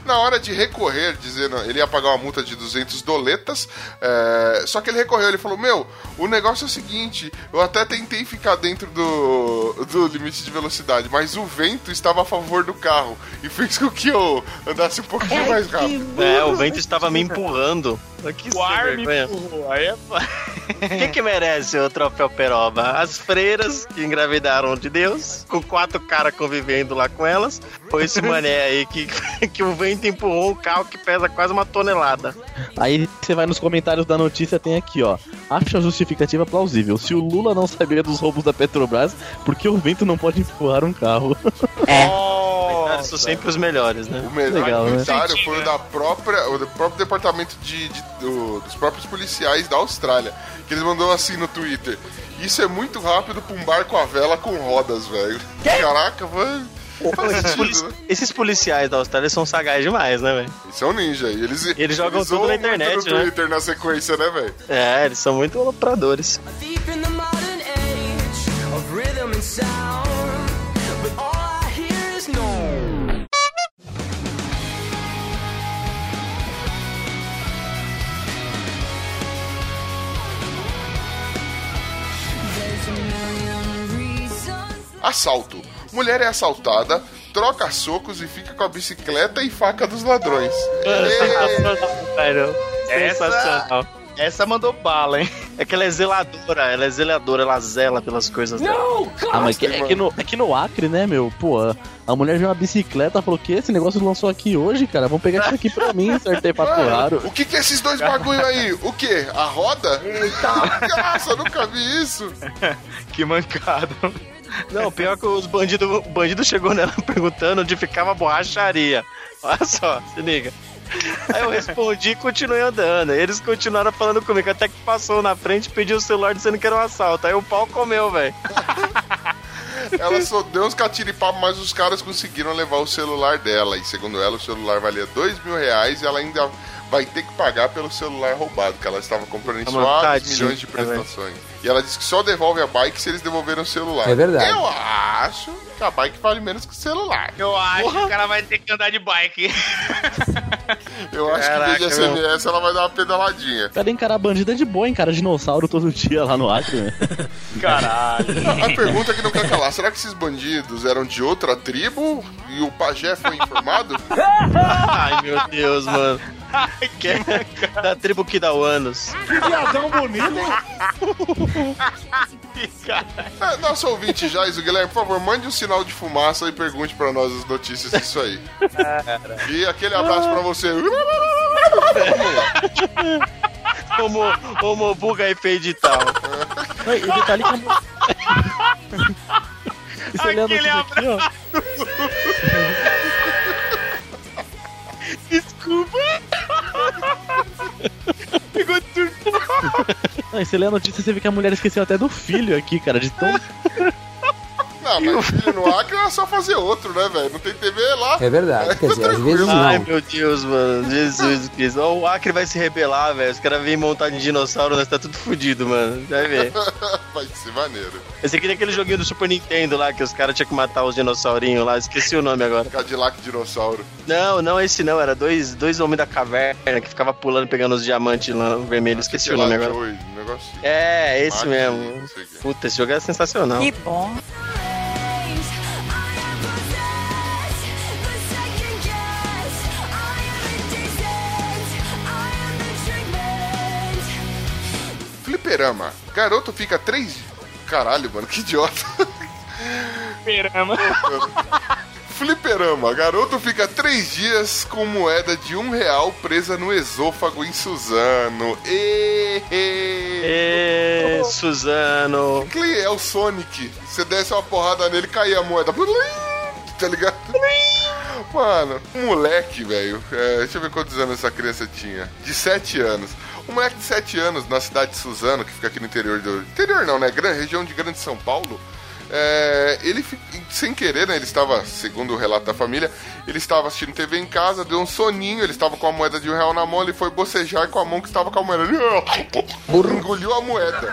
Na hora de recorrer, dizendo ele ia pagar uma multa de 200 doletas, é, só que ele recorreu, ele falou: Meu, o negócio é o seguinte, eu até tentei ficar dentro do, do limite de velocidade, mas o vento estava a favor do carro e fez com que eu andasse um pouquinho mais rápido. É, o vento estava me empurrando. Que o ar me empurrou. Aí é. Quem que merece o troféu Peroba? As freiras que engravidaram de Deus, com quatro caras convivendo lá com elas, ou esse mané aí que, que o vento empurrou um carro que pesa quase uma tonelada. Aí você vai nos comentários da notícia, tem aqui, ó. Acho a justificativa plausível. Se o Lula não sabia dos roubos da Petrobras, por que o vento não pode empurrar um carro? Comentários são sempre os melhores, né? O melhor Legal, né? comentário foi o da própria, o do próprio departamento de, de- do- dos próprios policiais da Austrália, que eles mandou assim no Twitter. Isso é muito rápido pra um barco a vela com rodas, velho. Caraca, mano. Esses, polici- né? esses policiais da Austrália são sagazes demais, né, velho? Eles são ninja. E eles, Eles jogam tudo zoam na muito internet, no né? Twitter na sequência, né, velho? É, eles são muito alopradores. Deep Assalto. Mulher é assaltada, troca socos e fica com a bicicleta e faca dos ladrões. Essa- sensacional. Essa mandou bala, hein? É que ela é zeladora, ela é zeladora, ela zela pelas coisas dela. Não, Ah, mas que- é, que no, é que no Acre, né, meu? Pô, a- a mulher viu uma bicicleta falou: que esse negócio lançou aqui hoje, cara? Vamos pegar isso aqui pra mim, acertei pra raro. o que que é esses dois bagulho aí? O que? A roda? Eita! Nossa, eu nunca vi isso. Que mancada. Não, pior que os bandidos, o bandido chegou nela perguntando onde ficava a borracharia. Olha só, se liga. Aí eu respondi e continuei andando. Eles continuaram falando comigo, até que passou na frente e pediu o celular dizendo que era um assalto. Aí o pau comeu, velho. Ela só deu uns catiripapos, mas os caras conseguiram levar o celular dela. E segundo ela, o celular valia dois mil reais e ela ainda vai ter que pagar pelo celular roubado, que ela estava comprando em mano, suaves milhões de né, velho? E ela disse que só devolve a bike se eles devolverem o celular. É verdade. Eu acho que a bike vale menos que o celular. Eu acho que o cara vai ter que andar de bike. Eu acho que em vez de Caraca, SMS ela vai dar uma pedaladinha. Cara, encarar bandida é de boa, encara dinossauro todo dia lá no Acre, né? Caralho. A, a pergunta que não quer calar: será que esses bandidos eram de outra tribo e o pajé foi informado? Ai, meu Deus, mano. Que é da tribo Kidauanos. viadão bonito, hein? É, nosso ouvinte Jais, o Guilherme, por favor, mande um sinal de fumaça e pergunte pra nós as notícias disso aí. E aquele abraço pra você. Como, como buga e feio tal. Não, E detalhe que a mu- E você lê a Aquele notícia aqui, ó. Desculpa. Pegou tudo. Não, e você lê a notícia você vê que a mulher esqueceu até do filho aqui, cara, de tão... Não, mas filho no Acre era só fazer outro, né, velho? Não tem TV lá. É verdade, quer dizer, às vezes Ai, não. meu Deus, mano. Jesus Cristo. Ó, O Acre vai se rebelar, velho. Os caras vêm montar de dinossauro, nós tá tudo fudido, mano. Vai ver. Vai ser maneiro. Esse aqui é aquele joguinho do Super Nintendo lá, que os caras tinham que matar os dinossaurinhos lá. Esqueci o nome agora. Cadillac dinossauro. Não, não esse não. Era dois, dois homens da caverna que ficava pulando, pegando os diamantes lá vermelhos. Esqueci o nome agora. Um. É, esse Mate, mesmo. Puta, esse jogo é sensacional. Que bom. Fliperama. Garoto fica três. Caralho, mano, que idiota. Perama. Fliperama. Garoto fica três dias com moeda de um real presa no esôfago em Suzano. E... Ê, Suzano. Cle- É o Sonic. Você desce uma porrada nele, cai a moeda. Tá ligado? Mano, moleque, velho. é, deixa eu ver quantos anos essa criança tinha. De 7 anos. Um moleque de 7 anos na cidade de Suzano, que fica aqui no interior do. Interior não, né? Grande, região de Grande São Paulo. É, ele, sem querer, né? Ele estava, segundo o relato da família, ele estava assistindo TV em casa, deu um soninho, ele estava com a moeda de um real na mão, ele foi bocejar com a mão que estava com a moeda. Ele engoliu a moeda.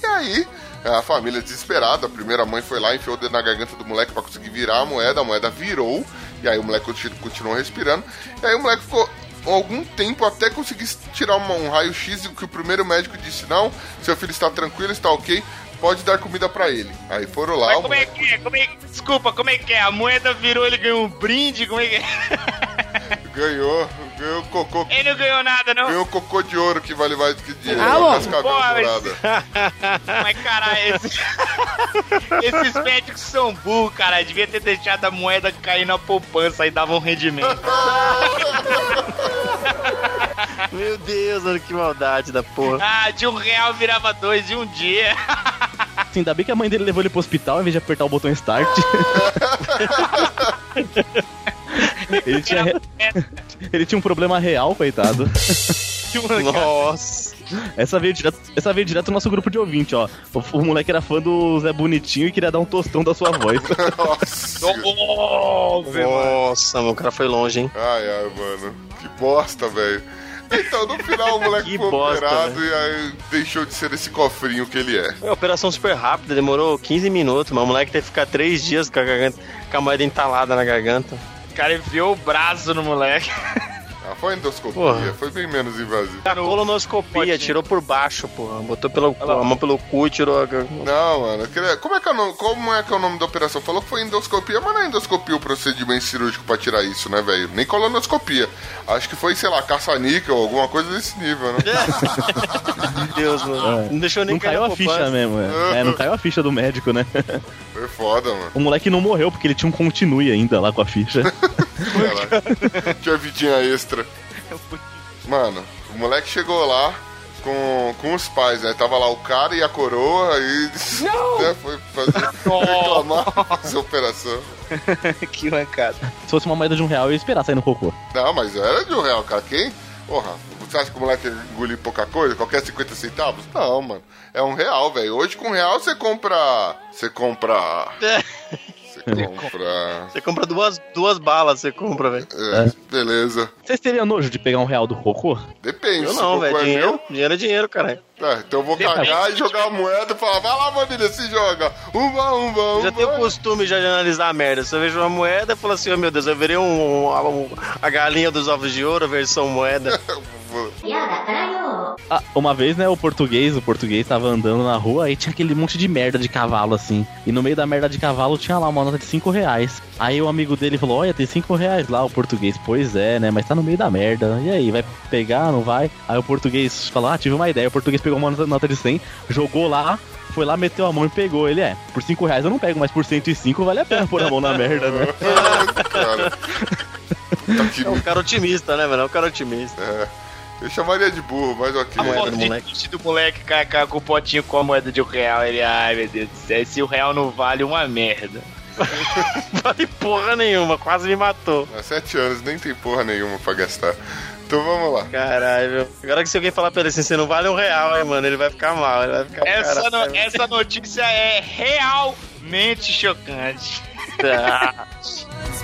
E aí, a família desesperada, a primeira mãe foi lá, enfiou o dedo na garganta do moleque pra conseguir virar a moeda, a moeda virou, e aí o moleque continu- continuou respirando, e aí o moleque ficou algum tempo até conseguir tirar uma- um raio-x, e o que o primeiro médico disse, não, seu filho está tranquilo, está ok, pode dar comida pra ele. Aí foram lá, Mas como é que é? Como é... Desculpa, como é que é? A moeda virou, ele ganhou um brinde? Como é que é? ganhou, ganhou cocô, Ele não ganhou nada, não? ganhou cocô de ouro que vale mais do que dinheiro, Ah, Porra, mas-. Mas, cara, esse... esses médicos são burros, cara. Devia ter deixado a moeda cair na poupança e dava um rendimento. Meu Deus, mano, que maldade da porra. Ah, de um real virava dois de um dia. Assim, ainda bem que a mãe dele levou ele pro hospital em vez de apertar o botão start. Ele, tinha, re- ele tinha um problema real, coitado. Nossa. Essa veio direto, essa veio direto do nosso grupo de ouvinte, ó. O, o moleque era fã do Zé Bonitinho e queria dar um tostão da sua voz. Nossa. Nossa, mano, o cara foi longe, hein? Ai, ai, mano. Que bosta, velho. Então, no final, o moleque Que foi bosta, operado e aí deixou de ser esse cofrinho que ele é. Uma operação super rápida, demorou 15 minutos, mas o moleque teve que ficar 3 dias com a, garganta, com a moeda entalada na garganta. O cara enfiou o braço no moleque. Ah, foi endoscopia, Porra. foi bem menos invasivo. A colonoscopia, tirou por baixo, porra. Botou pelo, a mão pelo cu e tirou a... Não, mano. Como é, que é o nome, como é que é o nome da operação? Falou que foi endoscopia, mas não é endoscopia o procedimento cirúrgico pra tirar isso, né, velho? Nem colonoscopia. Acho que foi, sei lá, caça-níquel ou alguma coisa desse nível, né? Meu Deus, mano. Não deixou nem Não cair caiu a ficha mesmo, é. É, não caiu a ficha do médico, né? Foi foda, mano. O moleque não morreu porque ele tinha um continue ainda lá com a ficha. Caralho. Tinha vidinha extra. Mano, o moleque chegou lá com, com os pais, né? Tava lá o cara e a coroa e né, foi fazer reclamar essa operação. que mancada. Se fosse uma moeda de um real, eu ia esperar sair no cocô. Não, mas era de um real, cara. Quem? Porra, você acha que o moleque engoliu pouca coisa? Qualquer 50 centavos? Não, mano. É um real, velho. Hoje com um real você compra. Você compra. Você compra. Você compra duas, duas balas, você compra, velho. É, beleza. Vocês teriam nojo de pegar um real do cocô? Depende. Eu não, velho. é Dinheiro, meu, dinheiro é dinheiro, caralho. É, então eu vou Depende. cagar e jogar a moeda e falar, vai lá, família, se joga. Umba, umba, umba. Já tenho o costume já de analisar a merda. Se eu vejo uma moeda, eu falo assim, oh meu Deus, eu virei um, um- a galinha dos ovos de ouro, a versão moeda. Ah, uma vez, né, o português, o português tava andando na rua e tinha aquele monte de merda de cavalo, assim. E no meio da merda de cavalo tinha lá uma nota de 5 reais. Aí o amigo dele falou, olha, tem 5 reais lá, o português. Pois é, né, mas tá no meio da merda. E aí, vai pegar, não vai? Aí o português falou, ah, tive uma ideia. O português pegou uma nota- de 100, jogou lá, foi lá, meteu a mão e pegou. Ele, é, por 5 reais eu não pego, mas por 105 vale a pena pôr a mão na merda, né? cara. É um cara otimista, né, velho? É um cara otimista. É. Eu chamaria de burro, mas ok. A moeda do moleque. do moleque cai, cai com o potinho com a moeda de um real. Ele, ai meu Deus do céu, esse o real não vale uma merda. Vale porra nenhuma, quase me matou. Há sete anos nem tem porra nenhuma pra gastar. Então vamos lá. Caralho, meu. Agora que se alguém falar pra ele assim, você não vale um real, hein, mano, ele vai ficar mal. Ele vai ficar. Essa, caralho, no- essa notícia é realmente chocante. Ah,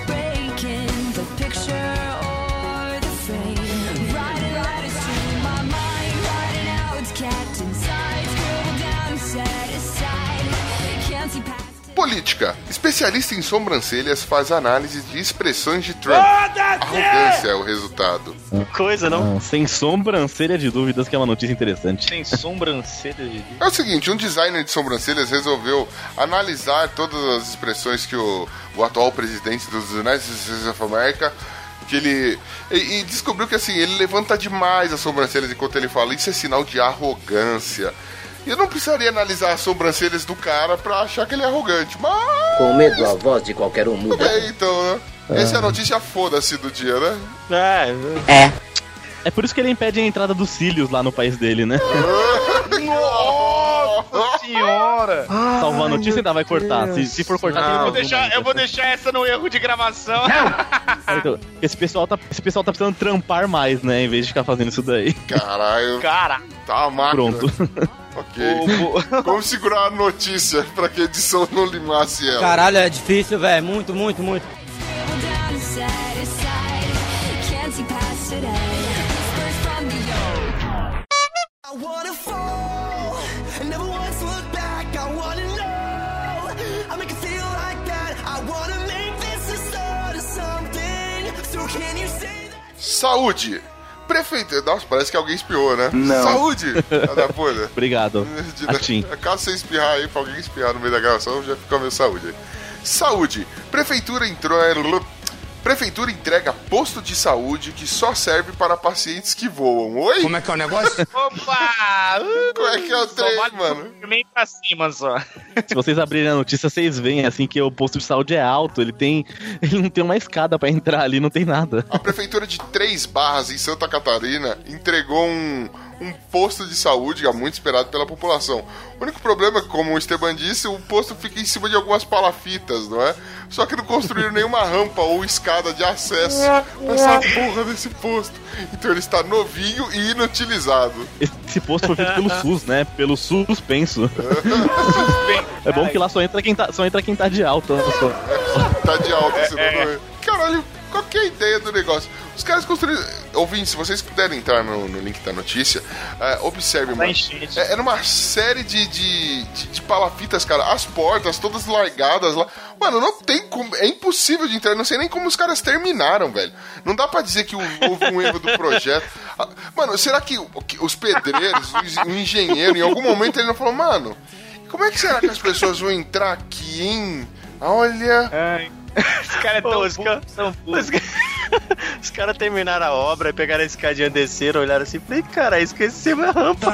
Política. Especialista em sobrancelhas faz análise de expressões de Trump. Arrogância é o resultado. coisa, não? Ah, sem sobrancelha de dúvidas que é uma notícia interessante. Tem sobrancelha de É o seguinte, um designer de sobrancelhas resolveu analisar todas as expressões que o, o atual presidente dos United States of America que ele e, e descobriu que assim ele levanta demais as sobrancelhas enquanto ele fala isso é sinal de arrogância. E eu não precisaria analisar as sobrancelhas do cara pra achar que ele é arrogante, mas Com medo, a voz de qualquer um muda. é, então, né? Essa é a notícia foda-se do dia, né? É, É por isso que ele impede a entrada dos cílios lá no país dele, né? Nossa senhora! Salvar a notícia ainda vai cortar. Se, se for cortar, tem Eu vou, deixar, eu vou deixar essa no erro de gravação. Então, esse pessoal tá, esse pessoal tá precisando trampar mais, né? Em vez de ficar fazendo isso daí. Caralho, Cara, tá uma máquina. Pronto. Ok. o- o- Vamos segurar a notícia pra que a edição não limasse ela. Caralho, é difícil, velho. Muito, muito, muito. I wanna fall Saúde. Prefeito. Nossa, parece que alguém espiou, né? Não. Saúde. Da puta. Obrigado. Caso você espirrar aí, pra alguém espirrar no meio da gravação, já fica meio saúde aí. Saúde. Prefeitura entrou. Prefeitura entrega posto de saúde que só serve para pacientes que voam. Oi? Como é que é o negócio? Opa! Uh, Como é que é o trem, vale mano? Meio pra cima só. Se vocês abrirem a notícia, vocês veem assim que o posto de saúde é alto. Ele tem. Ele não tem uma escada pra entrar ali, não tem nada. A prefeitura de Três Barras, em Santa Catarina, entregou um, um posto de saúde que é muito esperado pela população. O único problema é que, como o Esteban disse, o posto fica em cima de algumas palafitas, não é? Só que não construíram nenhuma rampa ou escada de acesso pra essa porra desse posto. Então ele está novinho e inutilizado. Esse posto foi feito pelo SUS, né? Pelo suspenso. É bom que lá só entra quem tá, só entra quem tá de alta. né, só. Tá de alta, senão não é. Caralho, qual que é a ideia do negócio? Os caras construíram. Ouvintes, se vocês puderem entrar no, no link da notícia, é, observe, mano. enchente. É, era uma série de, de, de, de palafitas, cara. As portas todas largadas lá. Mano, não tem como. É impossível de entrar. Não sei nem como os caras terminaram, velho. Não dá pra dizer que houve um erro do projeto. Ah, Mano, será que, os pedreiros, o engenheiro, em algum momento ele não falou, mano, como é que será que as pessoas vão entrar aqui, hein? Olha. Ai. Cara é Pô, tão os burro, ca- tão. Os, os caras terminaram a obra, pegaram a escadinha, desceram, olharam assim, falei, cara, esquecemos a rampa.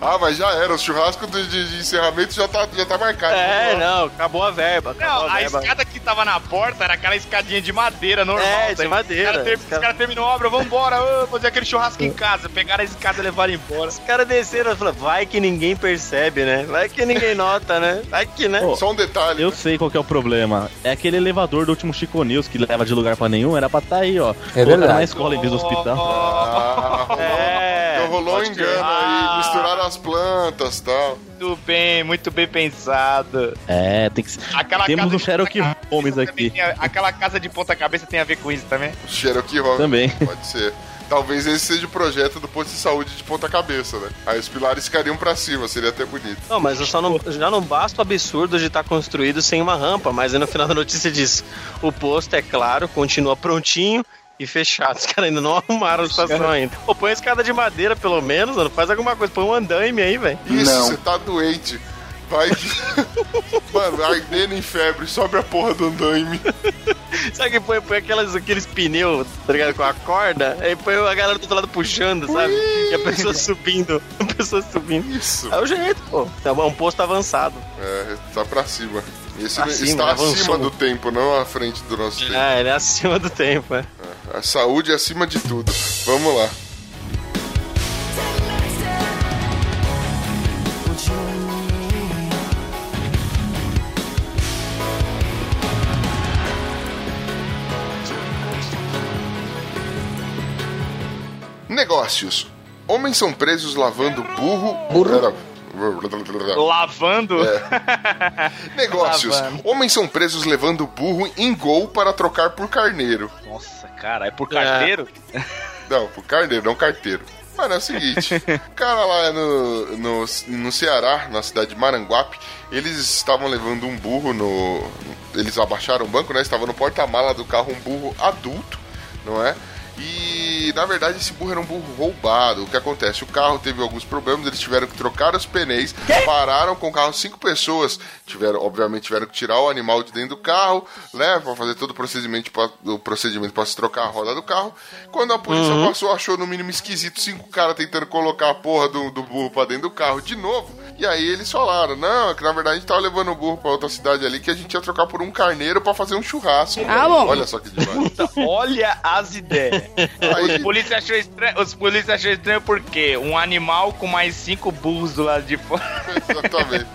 Ah, mas já era. O churrasco do- de, de encerramento já tá, já tá marcado. É, não, acabou a verba. Acabou Não, a a verba. escada que tava na porta era aquela escadinha de madeira normal. É, de madeira. Os caras ter, cara- cara terminou a obra, vambora, ô, fazer aquele churrasco em casa. Pegaram a escada e levaram embora. Os caras desceram e falaram, vai que ninguém percebe, né? Vai que ninguém nota, né? Vai que, né? Pô, Só um detalhe. Eu sei qual que é o problema. É aquele elevador do último Chico News que leva de lugar pra nenhum. Era pra tá aí, ó. É verdade. na escola em vez do hospital. Ah, rolou, É, então rolou um engano aí. Misturaram as plantas e tal. Muito bem, muito bem pensado. É, tem que. Aquela Temos casa um ponta Holmes aqui. a- aquela casa de ponta cabeça tem a ver com isso também? O Cherokee Holmes. Também. Pode ser. Talvez esse seja o projeto do posto de saúde de ponta cabeça, né? Aí os pilares ficariam pra cima, seria até bonito. Não, mas eu só não, já não basta o absurdo de estar construído sem uma rampa, mas aí no final da notícia diz: o posto, é claro, continua prontinho e fechado. Os caras ainda não arrumaram a situação ainda. Pô, põe a escada de madeira pelo menos, mano. Faz alguma coisa, põe um andaime aí, velho. Isso, você tá doente. Vai que. Mano, ardendo em febre, sobe a porra do andaime. Sabe que põe, põe aquelas, aqueles pneus, tá ligado? Com a corda, aí põe a galera do outro lado puxando, sabe? E a pessoa subindo. A pessoa subindo. Isso. É o jeito, pô. É um posto avançado. É, tá pra cima. Esse Pra cima, está avançou. acima do tempo, não à frente do nosso tempo. Ah, ele é acima do tempo, é. A saúde é acima de tudo. Vamos lá. Negócios. Homens são presos lavando burro. Burro. Lavando? É. Negócios. Lavando. Homens são presos levando burro em gol para trocar por carneiro. Nossa, cara, é por carteiro? Não, por carneiro, não carteiro. Mano, é o seguinte, o cara lá no, no, no Ceará, na cidade de Maranguape, eles estavam levando um burro no. Eles abaixaram o banco, né? Estava no porta-mala do carro um burro adulto, não é? E na verdade esse burro era um burro roubado. O que acontece? O carro teve alguns problemas, eles tiveram que trocar os pneus, pararam com o carro cinco pessoas, tiveram, obviamente tiveram que tirar o animal de dentro do carro, né, para fazer todo o procedimento pra- o procedimento para se trocar a roda do carro. Quando a polícia Uhum. passou, achou no mínimo esquisito cinco caras tentando colocar a porra do, do burro para dentro do carro de novo. E aí eles falaram: "Não, é que na verdade a gente tava levando o burro para outra cidade ali que a gente ia trocar por um carneiro para fazer um churrasco". Ah, bom. Olha só que demais. Olha as ideias. Aí- polícia achou estranho, os polícia achou estranho porque um animal com mais cinco burros do lado de fora. Exatamente.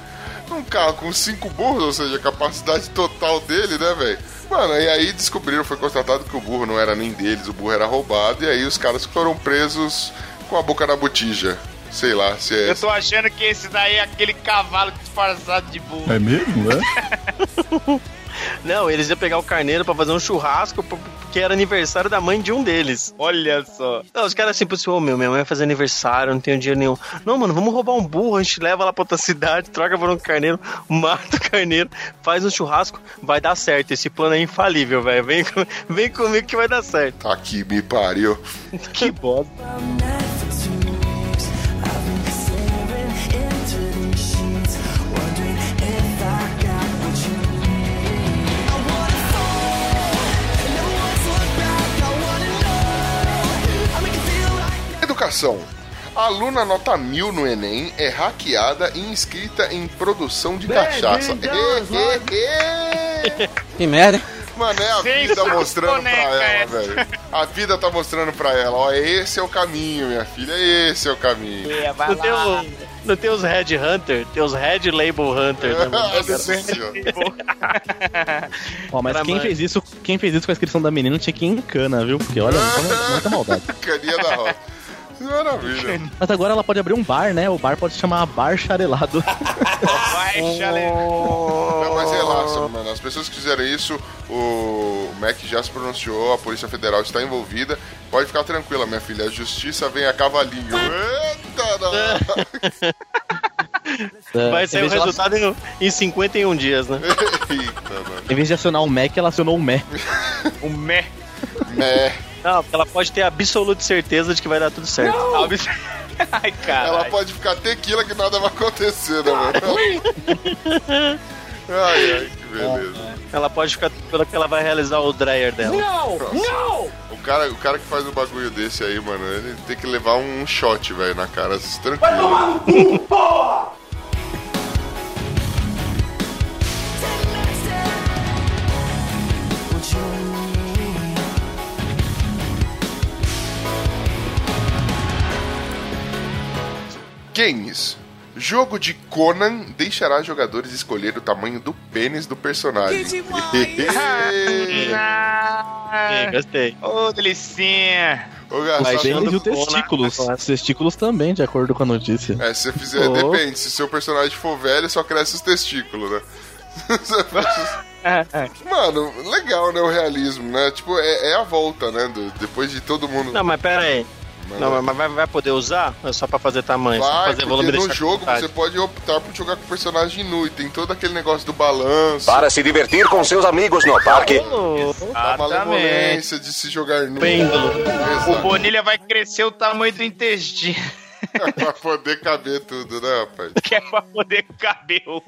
Um carro com cinco burros, ou seja, a capacidade total dele, né, velho? Mano, e aí descobriram, foi constatado que o burro não era nem deles, o burro era roubado, e aí os caras foram presos com a boca na botija. Sei lá se é. Eu tô achando que esse daí é aquele cavalo disfarçado de burro. mesmo? É? Não, eles iam pegar o carneiro pra fazer um churrasco porque era aniversário da mãe de um deles. Olha só. Não, os caras assim, assim, ô meu, minha mãe vai fazer aniversário, não tenho dinheiro nenhum. Não, mano, vamos roubar um burro, a gente leva lá pra outra cidade, troca por um carneiro, mata o carneiro, faz um churrasco, vai dar certo. Esse plano é infalível, velho. Vem, com- vem comigo que vai dar certo. Aqui me pariu. que bosta. Educação. Aluna nota mil no Enem é hackeada e inscrita em produção de cachaça. Ê, ê, ê. Que merda? Mano, é a Sem vida mostrando boneca pra ela, essa. velho. A vida tá mostrando pra ela, ó, esse é o caminho, minha filha, esse é o caminho. É, vai Não tem, lá. o, não tem os Red Hunter, tem os Red Label Hunter, né, mano? Nossa senhora. Ó, mas Pra quem mãe. fez isso, quem fez isso com a inscrição da menina tinha que ir em cana, viu? Porque olha, muita- muita maldade. Caninha da roça. Maravilha. Mas agora ela pode abrir um bar, né? O bar pode se chamar Bar Charelado. Vai, chale... Não, mas relaxa, mano. As pessoas que fizeram isso, o Mac já se pronunciou, a Polícia Federal está envolvida. Pode ficar tranquila, minha filha. A justiça vem a cavalinho. Eita. É, Vai sair o de ela- resultado em, em 51 dias, né? Eita, mano. Em vez de acionar o Mac, ela acionou o Mé. O mé. Né? Não, porque ela pode ter absoluta certeza de que vai dar tudo certo. Ai, cara. Ela pode ficar tequila que nada vai acontecer, né, mano? Ai, ai, que beleza. Ela pode ficar pela que ela vai realizar o dryer dela. O cara, o cara que faz um bagulho desse aí, mano, ele tem que levar um shot, velho, na cara, assim, tranquilo. Games. Jogo de Conan deixará jogadores escolher o tamanho do pênis do personagem. Sim, gostei. Ô, delicinha. Ô, Os Gastão, Vai pênis achando e os bom, né? testículos. Os testículos também, de acordo com a notícia. É, se você fizer, Oh. depende. Se seu personagem for velho, só cresce os testículos, né? Mano, legal, né? O realismo, né? Tipo, é, é a volta, né? do- depois de todo mundo. Não, mas pera aí. Não, mas vai, vai poder usar? É só pra fazer tamanho? só pra Vai, fazer volume no jogo você pode optar por jogar com o personagem nu e tem todo aquele negócio do balanço, Para se divertir com seus amigos no parque. da malemolência de se jogar nu. Pêndulo. O. Bonilha vai crescer o tamanho do intestino. pra poder caber tudo, né, rapaz? Que é pra poder caber o,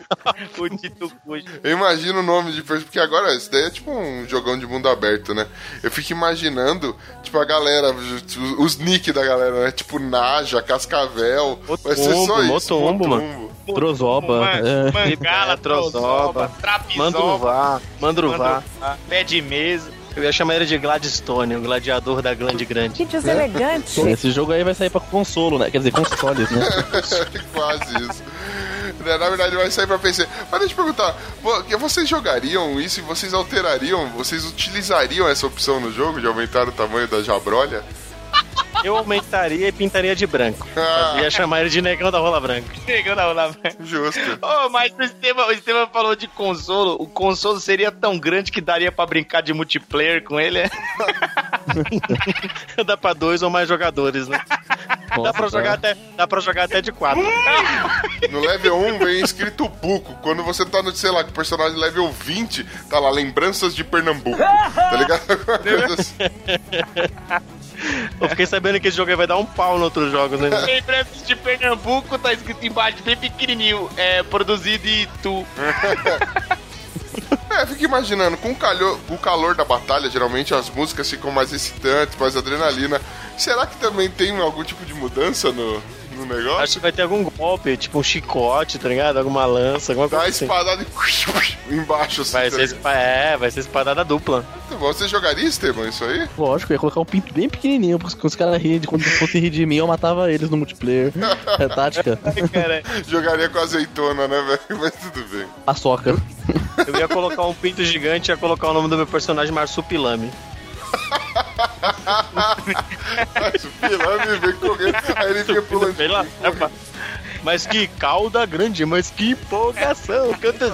o Tito Cujo. Eu imagino o nome de porque agora isso daí é tipo um jogão de mundo aberto, né? Eu fico imaginando, tipo, a galera, os, os nick da galera, né? Tipo, Naja, Cascavel. vai ser só Motombo, isso. Motombo, mano. Motombo. Trozoba. Man- é. Mangala, É, trozoba, trozoba, trapizoba, Mandruvá, Mandruvá. mandruvá, pé de mesa. Eu ia chamar ele de Gladstone, o gladiador da Glande Grande. Que deselegante. Esse jogo aí vai sair pra consolo, né? Quer dizer, consoles, né? Quase isso. Né, Na verdade, vai sair pra PC. Mas deixa eu perguntar, vocês jogariam isso e vocês alterariam, vocês utilizariam essa opção no jogo de aumentar o tamanho da jabrolha? Eu aumentaria e pintaria de branco. Ia chamar ele de negão da rola branca. Negão da rola branca. Justo. Oh, mas o Estevam, o Estevam falou de consolo. O consolo seria tão grande que daria pra brincar de multiplayer com ele. é? Dá pra dois ou mais jogadores, né? dá, Nossa, pra jogar até, dá pra jogar até de quatro. No level 1 vem escrito buco. Quando você tá no, sei lá, com o personagem level 20, tá lá, lembranças de Pernambuco. Tá ligado? Alguma coisa assim. Eu fiquei sabendo que esse jogo aí vai dar um pau no outros jogos, né? Lembranças de Pernambuco, tá escrito embaixo, bem pequenininho. É produzido em Itu. É, fica imaginando, com o, calor, o calor da batalha, geralmente as músicas ficam mais excitantes, mais adrenalina. Será que também tem algum tipo de mudança no, no negócio? Acho que vai ter algum golpe, tipo um chicote, tá ligado? Alguma lança, alguma Dá coisa a assim. espadada e embaixo assim. Vai tá ser, espa- é, vai ser espadada dupla. Muito bom. Você jogaria, Esteban, isso aí? Lógico, eu ia colocar um pinto bem pequenininho, porque os caras riem de quando fossem rir de mim, eu matava eles no multiplayer. É tática. Cara, Jogaria com azeitona, né, velho? Mas tudo bem. Paçoca. Eu ia colocar um pinto gigante e ia colocar o nome do meu personagem Marsupilame. Mas o pilame vem correndo, aí ele fica pulando. Epa. Mas que cauda grande, mas que empolgação. Canta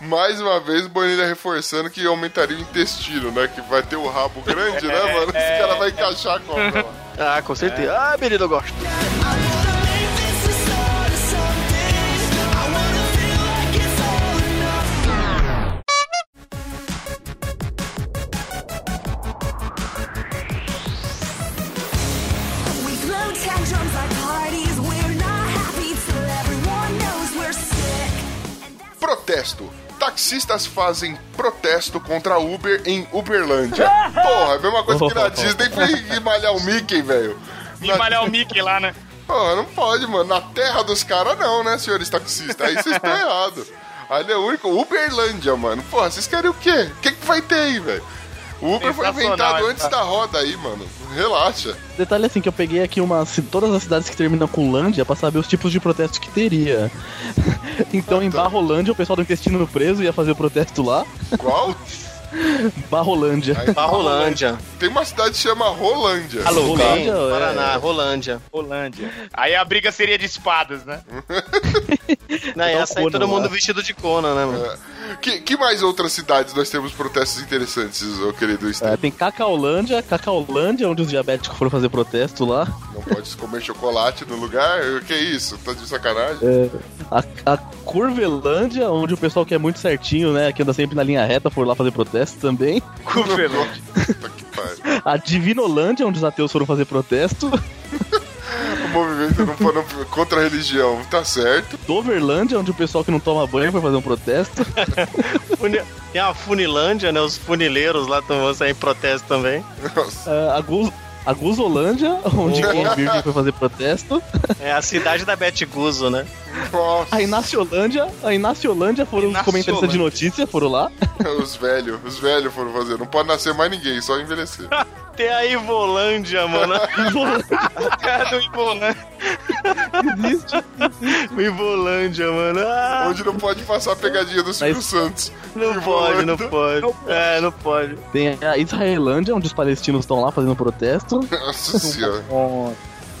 Mais uma vez, Bonilha reforçando que aumentaria o intestino, né? Que vai ter o rabo grande, né, mano? Esse cara vai encaixar a cobra lá. Ah, com certeza. Ah, menino, eu gosto. Protesto. Taxistas fazem protesto contra Uber em Uberlândia. Porra, é a mesma coisa que na Disney foi malhar o Mickey, velho. e malhar o Mickey lá, né? Porra, não pode, mano. Na terra dos caras não, né, senhores taxistas? Aí vocês estão errados. Ali é o único. Uberlândia, mano. Porra, vocês querem o quê? O que, que vai ter aí, velho? O Uber foi inventado antes da roda aí, mano. Relaxa. Detalhe assim que eu peguei aqui uma, todas as cidades que terminam com Lândia pra saber os tipos de protestos que teria. então em Barrolândia o pessoal do intestino preso ia fazer o protesto lá. Qual? Barrolândia. Aí, Barrolândia. Tem uma cidade que chama Rolândia. Alô, Rolândia, é. Paraná, Rolândia. Rolândia. Aí a briga seria de espadas, né? Não, Então, essa aí todo mundo lá. vestido de Conan, né, mano? Que, que mais outras cidades nós temos protestos interessantes, ô querido É, tem Cacaolândia, Cacaolândia, onde os diabéticos foram fazer protesto lá. Não pode comer chocolate no lugar? O que é isso? Tá de sacanagem? É, a, a Curvelândia, onde o pessoal que é muito certinho, né, que anda sempre na linha reta, for lá fazer protesto também. Curvelândia. Puta que pariu. A Divinolândia, onde os ateus foram fazer protesto. O movimento não contra a religião, tá certo. Doverlândia, onde o pessoal que não toma banho foi fazer um protesto. Tem a Funilândia, né? Os funileiros lá estão sair em protesto também. É, a, Guz, a Guzolândia, onde quem é virgem foi fazer protesto. É a cidade da Bete Guzo, né? Nossa. A Inaciolândia, a Inaciolândia foram os comentaristas de notícia, foram lá. Os velhos, os velhos foram fazer. Não pode nascer mais ninguém, só envelhecer. Tem a Ivolândia, mano. cara do Ivolândia. Ivolândia, mano. Ah, Onde não pode passar a pegadinha do Silvio Mas- Santos. não pode, não pode. É, não pode. Tem a Israelândia, onde os palestinos estão lá fazendo protesto. Nossa senhora.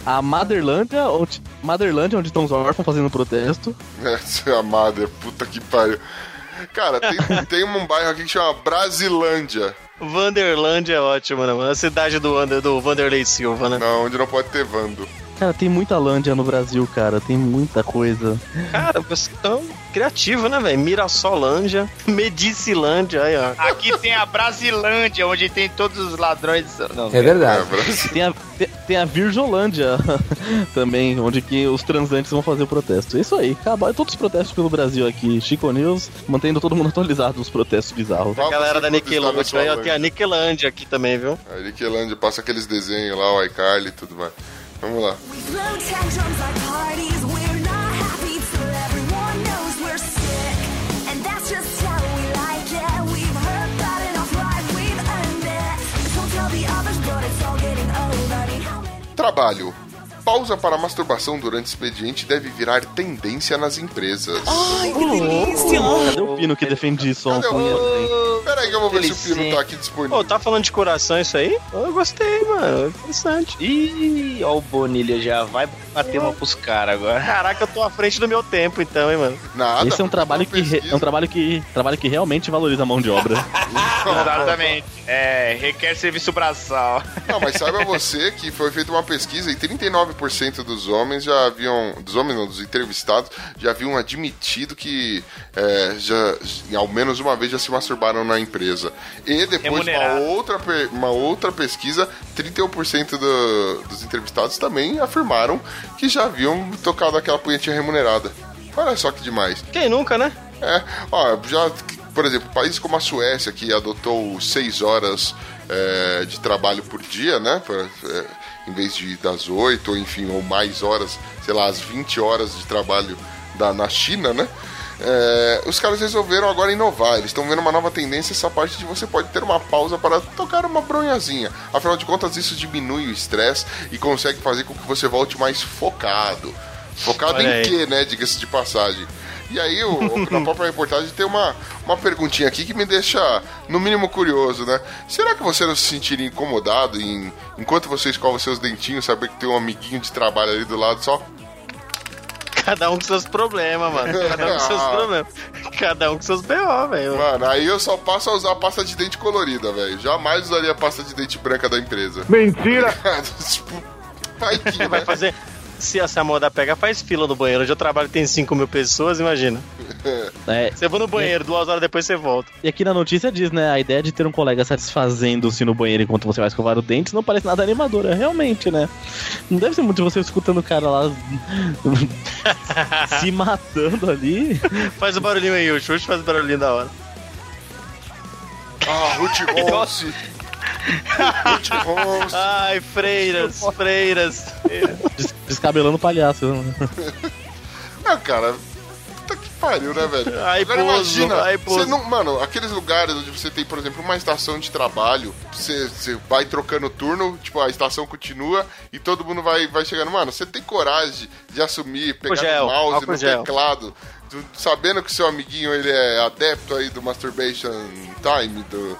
A Motherlândia, onde, Motherlândia, onde estão os órfãos fazendo protesto. Essa é a madre, puta que pariu. Cara, tem, tem um bairro aqui que chama Brasilândia. Vanderlândia é ótimo, né, mano? A cidade do, Wander, do Vanderlei Silva, né? Não, onde não pode ter Vando. Cara, tem muita Lândia no Brasil, cara. Tem muita coisa. Cara, você tão criativo, né, velho? Mirassolândia, Medicilândia, aí, ó. Aqui tem a Brasilândia, onde tem todos os ladrões. Não, É verdade. É. Tem a, tem, tem a Virgolândia também, onde que os transantes vão fazer o protesto. É isso aí, acabaram todos os protestos pelo Brasil aqui. Chico News, mantendo todo mundo atualizado nos protestos bizarros. Qual A galera da sua aí, ó, tem a Nickelândia aqui também, viu? A Nickelândia passa aqueles desenhos lá, o iCarly e tudo mais. Vamos lá. We throw Trabalho. Pausa para masturbação durante expediente deve virar tendência nas empresas. Cadê o Pino que defende isso ontem? o-? Pera aí que eu vou ver se o. Pino tá aqui disponível. Pô, tá falando de coração isso aí? Eu gostei, mano. Interessante. Ih, ó o Bonilha já vai bater uma pros caras agora. Caraca, eu tô à frente do meu tempo, então, hein, mano. Nada. Esse é um trabalho que re- é um trabalho que trabalho que realmente valoriza a mão de obra. Exatamente. É, requer serviço braçal. Não, mas saiba você que foi feita uma pesquisa e 39% dos homens já haviam. Dos homens não, dos entrevistados, já haviam admitido que é, já, ao menos uma vez já se masturbaram na empresa. E depois uma outra, uma outra pesquisa, 31% do- dos entrevistados também afirmaram que já haviam tocado aquela punhetinha remunerada. Olha só que demais. Quem nunca, né? É, ó, já, por exemplo, países como a Suécia, que adotou seis horas é, de trabalho por dia, né? pra- é, em vez de das oito, ou enfim, ou mais horas, sei lá, as 20 horas de trabalho da, na China, né? É, os caras resolveram agora inovar. Eles estão vendo uma nova tendência, essa parte de você pode ter uma pausa para tocar uma bronhazinha. Afinal de contas, isso diminui o estresse e consegue fazer com que você volte mais focado. Focado Olha em aí. quê, né? Diga-se de passagem. E aí, o, na própria reportagem tem uma, uma perguntinha aqui que me deixa, no mínimo, curioso, né? Será que você não se sentiria incomodado em, enquanto você escova seus dentinhos, saber que tem um amiguinho de trabalho ali do lado só? Cada um com seus problemas, mano. Cada um com seus Ah. problemas. Cada um com seus BO, velho. Mano, aí eu só passo a usar pasta de dente colorida, velho. Jamais usaria a pasta de dente branca da empresa. Mentira! tipo, vai que, Vai fazer. Se essa moda pega, faz fila no banheiro. Onde eu trabalho tem 5 mil pessoas, imagina. É, Você vai no banheiro, duas horas depois você volta. e aqui na notícia diz, né? A ideia de ter um colega satisfazendo-se no banheiro enquanto você vai escovar os dentes não parece nada animadora, realmente, né? Não deve ser muito você escutando o cara lá se matando ali. Faz o barulhinho aí, o Xuxa faz o barulhinho da hora. Ah, Ruth Ronce. Ai, freiras, freiras. Des- Descabelando palhaço. Ah, cara, puta que pariu, né, velho? Ai, Agora Bozo, imagina, ai, você não, mano, aqueles lugares onde você tem, por exemplo, uma estação de trabalho, você, você vai trocando turno, tipo, a estação continua e todo mundo vai, vai chegando. Mano, você tem coragem de assumir, pegar gel, no mouse, no gel. teclado, do- sabendo que seu amiguinho ele é adepto aí do masturbation time, do,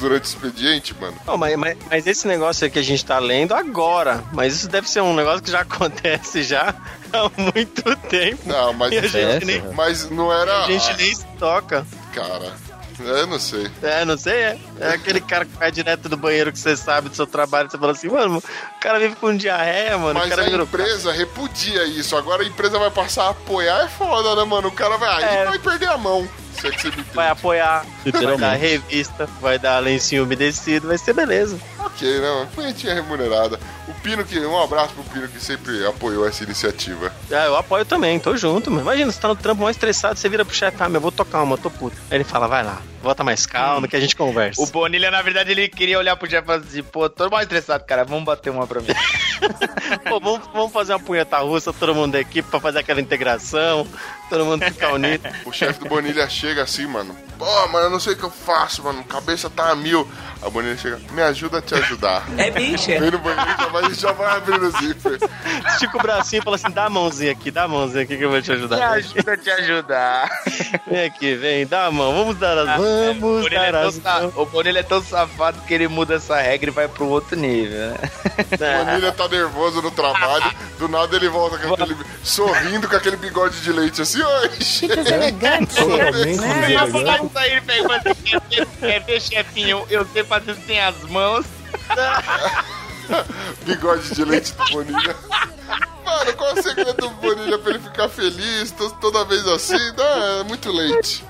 durante o expediente, mano. Não, mas, mas, mas esse negócio aí que a gente tá lendo agora, mas isso deve ser um negócio que já acontece já há muito tempo. Não, mas, a gente nem, mas não era. a gente nem se toca. Cara, eu não sei. É, não sei, é. É aquele cara que vai direto do banheiro que você sabe do seu trabalho, você fala assim, mano, o cara vive com diarreia, mano. Mas a empresa repudia isso. Agora a empresa vai passar a apoiar, é foda, né, mano? O cara vai aí É. vai perder a mão. Se é que você me entende. vai apoiar, vai dar revista, vai dar lencinho umedecido, vai ser beleza. Ok, né? Punhetinha remunerada. O Pino que. Um abraço pro Pino que sempre apoiou essa iniciativa. Ah, eu apoio também, tô junto, mano. Imagina, você tá no trampo mais estressado, você vira pro chefe, ah, meu, eu vou tocar uma, eu tô puto. Aí ele fala, vai lá, volta mais calma que a gente conversa. O Bonilha, na verdade, ele queria olhar pro Jeff e falar assim, pô, tô mal estressado, cara, vamos bater uma pra mim. Pô, vamos, vamos fazer uma punheta russa, todo mundo da equipe, pra fazer aquela integração, todo mundo ficar unido. O chefe do Bonilha chega assim, mano. Pô, mano, eu não sei o que eu faço, mano. Cabeça tá a mil. A Bonilha chega, me ajuda a te ajudar. É bicho, é. Vem no banheiro já vai, já vai abrindo o zíper. Estica o bracinho e fala assim, dá a mãozinha aqui, dá a mãozinha aqui que eu vou te Me ajudar. ajuda a te ajudar. Vem aqui, vem, dá a mão, vamos dar as O vamos é dar tão, as sa- mãos. o Bonilha é tão safado que ele muda essa regra e vai pro outro nível, né? O Bonilha tá nervoso no trabalho. Do nada ele volta com aquele. sorrindo com aquele bigode de leite assim, oi. Totalmente Ele deselegante. fala isso aí, ele pega e fala assim, quer ver, quer ver, chefinho, eu sei fazer sem as mãos. Bigode de leite do Bonilha. Mano, qual é o segredo do Bonilha pra ele ficar feliz to- toda vez assim? Não, é muito leite.